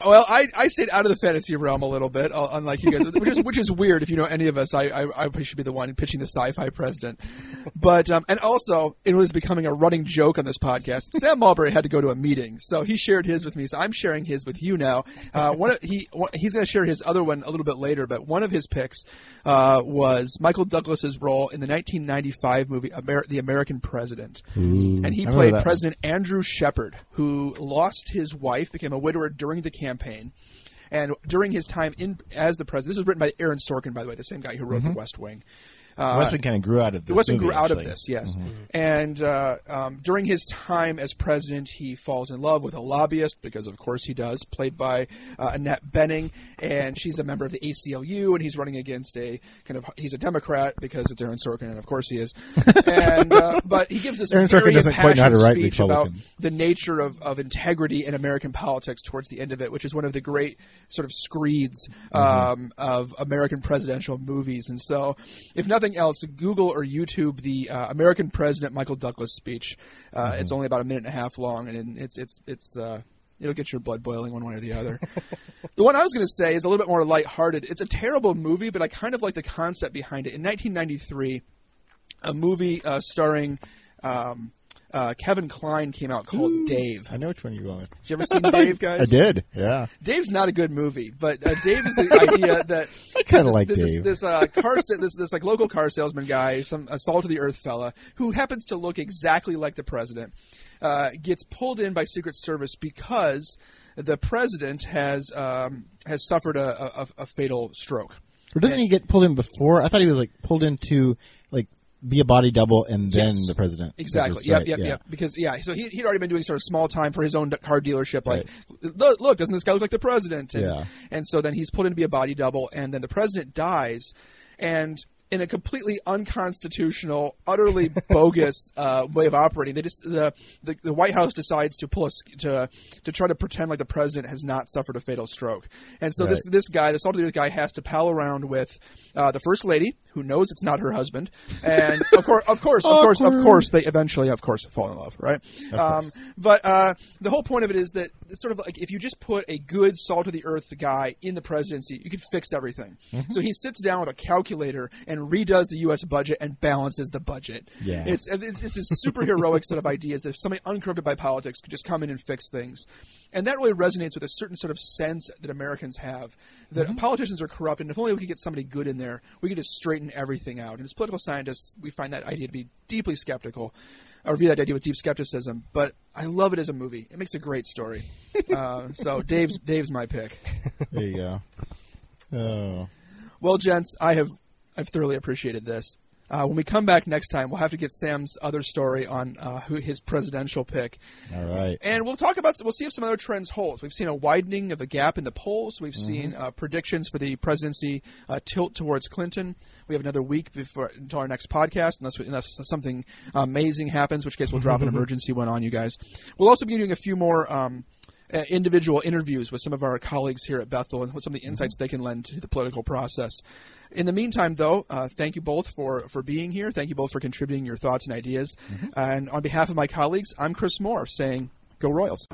well, I, I stayed out of the fantasy realm a little bit, uh, unlike you guys, which is which is weird. If you know any of us, I I, I should be the one pitching the sci-fi president. But um, and also it was becoming a running joke on this podcast. Sam Mulberry had to go to a meeting, so he shared his with me. So I'm sharing his with you now. Uh, one of, he he's going to share his other one a little bit later, but one of his picks uh, was Michael Douglas's role in the 1995 movie Amer- The American President, and he played that one. President Andrew Shepard, who lost his wife, became a widower during the campaign. And during his time in as the president, this was written by Aaron Sorkin, by the way, the same guy who wrote mm-hmm. The West Wing. Uh, Wing kind of grew out of this. the movie, grew out of this, yes. Mhm. And uh, um, during his time as president, he falls in love with a lobbyist because, of course, he does, played by uh, Annette Bening, and she's a member of the ACLU, and he's running against a kind of he's a Democrat because it's Aaron Sorkin, and of course he is. and uh, but he gives this Aaron Sorkin very doesn't quite know how to write speech about the nature of, of integrity in American politics towards the end of it, which is one of the great sort of screeds um, of American presidential movies. And so, if nothing else, Google or YouTube the uh, American President Michael Douglas speech. Uh, It's only about a minute and a half long, and it's it's it's. Uh, It'll get your blood boiling one way or the other. the one I was going to say is a little bit more lighthearted. It's a terrible movie, but I kind of like the concept behind it. In 1993, a movie uh, starring um, uh, Kevin Kline came out called Dave. I know which one you're going with. Did you ever seen Dave, guys? I did. Yeah. Dave's not a good movie, but uh, Dave is the idea that I kinda like this, Dave. This uh, car, sa- this this like local car salesman guy, some a salt of the earth fella who happens to look exactly like the president, uh, gets pulled in by Secret Service because the president has um, has suffered a, a, a fatal stroke. Or doesn't he get pulled in before? I thought he was like pulled into like be a body double and then Yes. the president. Exactly. Yep. right, Yep. yeah. Yep. Because yeah, so he he'd already been doing sort of small time for his own car dealership. Like, look, look, doesn't this guy look like the president? And, Yeah. And so then he's pulled in to be a body double, and then the president dies, and in a completely unconstitutional, utterly bogus uh, way of operating. They just the, the the White House decides to pull us to to try to pretend like the president has not suffered a fatal stroke, and so this Right. this guy, this ultimately guy, has to pal around with uh, the first lady, who knows it's not her husband, and of course, of course, of course, of course, they eventually, of course, fall in love, right? Um, but uh, the whole point of it is that it's sort of like if you just put a good, salt of the earth guy in the presidency, you could fix everything. Mm-hmm. So he sits down with a calculator and redoes the U.S. budget and balances the budget. Yeah. It's it's, it's this super heroic set of ideas that somebody uncorrupted by politics could just come in and fix things, and that really resonates with a certain sort of sense that Americans have that Mm-hmm. politicians are corrupt, and if only we could get somebody good in there, we could just straighten everything out. And as political scientists, we find that idea to be deeply skeptical. I review that idea with deep skepticism, but I love it as a movie. It makes a great story. uh, so Dave's Dave's my pick. There you go. Oh. Well, gents, I have I've thoroughly appreciated this. Uh, when we come back next time, we'll have to get Sam's other story on uh, who his presidential pick, All right. and we'll talk about we'll see if some other trends hold. We've seen a widening of the gap in the polls. We've seen uh, predictions for the presidency uh, tilt towards Clinton. We have another week before until our next podcast, unless, we, unless something amazing happens, which case we'll drop an emergency one on you guys. We'll also be doing a few more. Um, uh, individual interviews with some of our colleagues here at Bethel and some of the insights they can lend to the political process. In the meantime, though, uh, thank you both for, for being here. Thank you both for contributing your thoughts and ideas. And on behalf of my colleagues, I'm Chris Moore saying, Go Royals.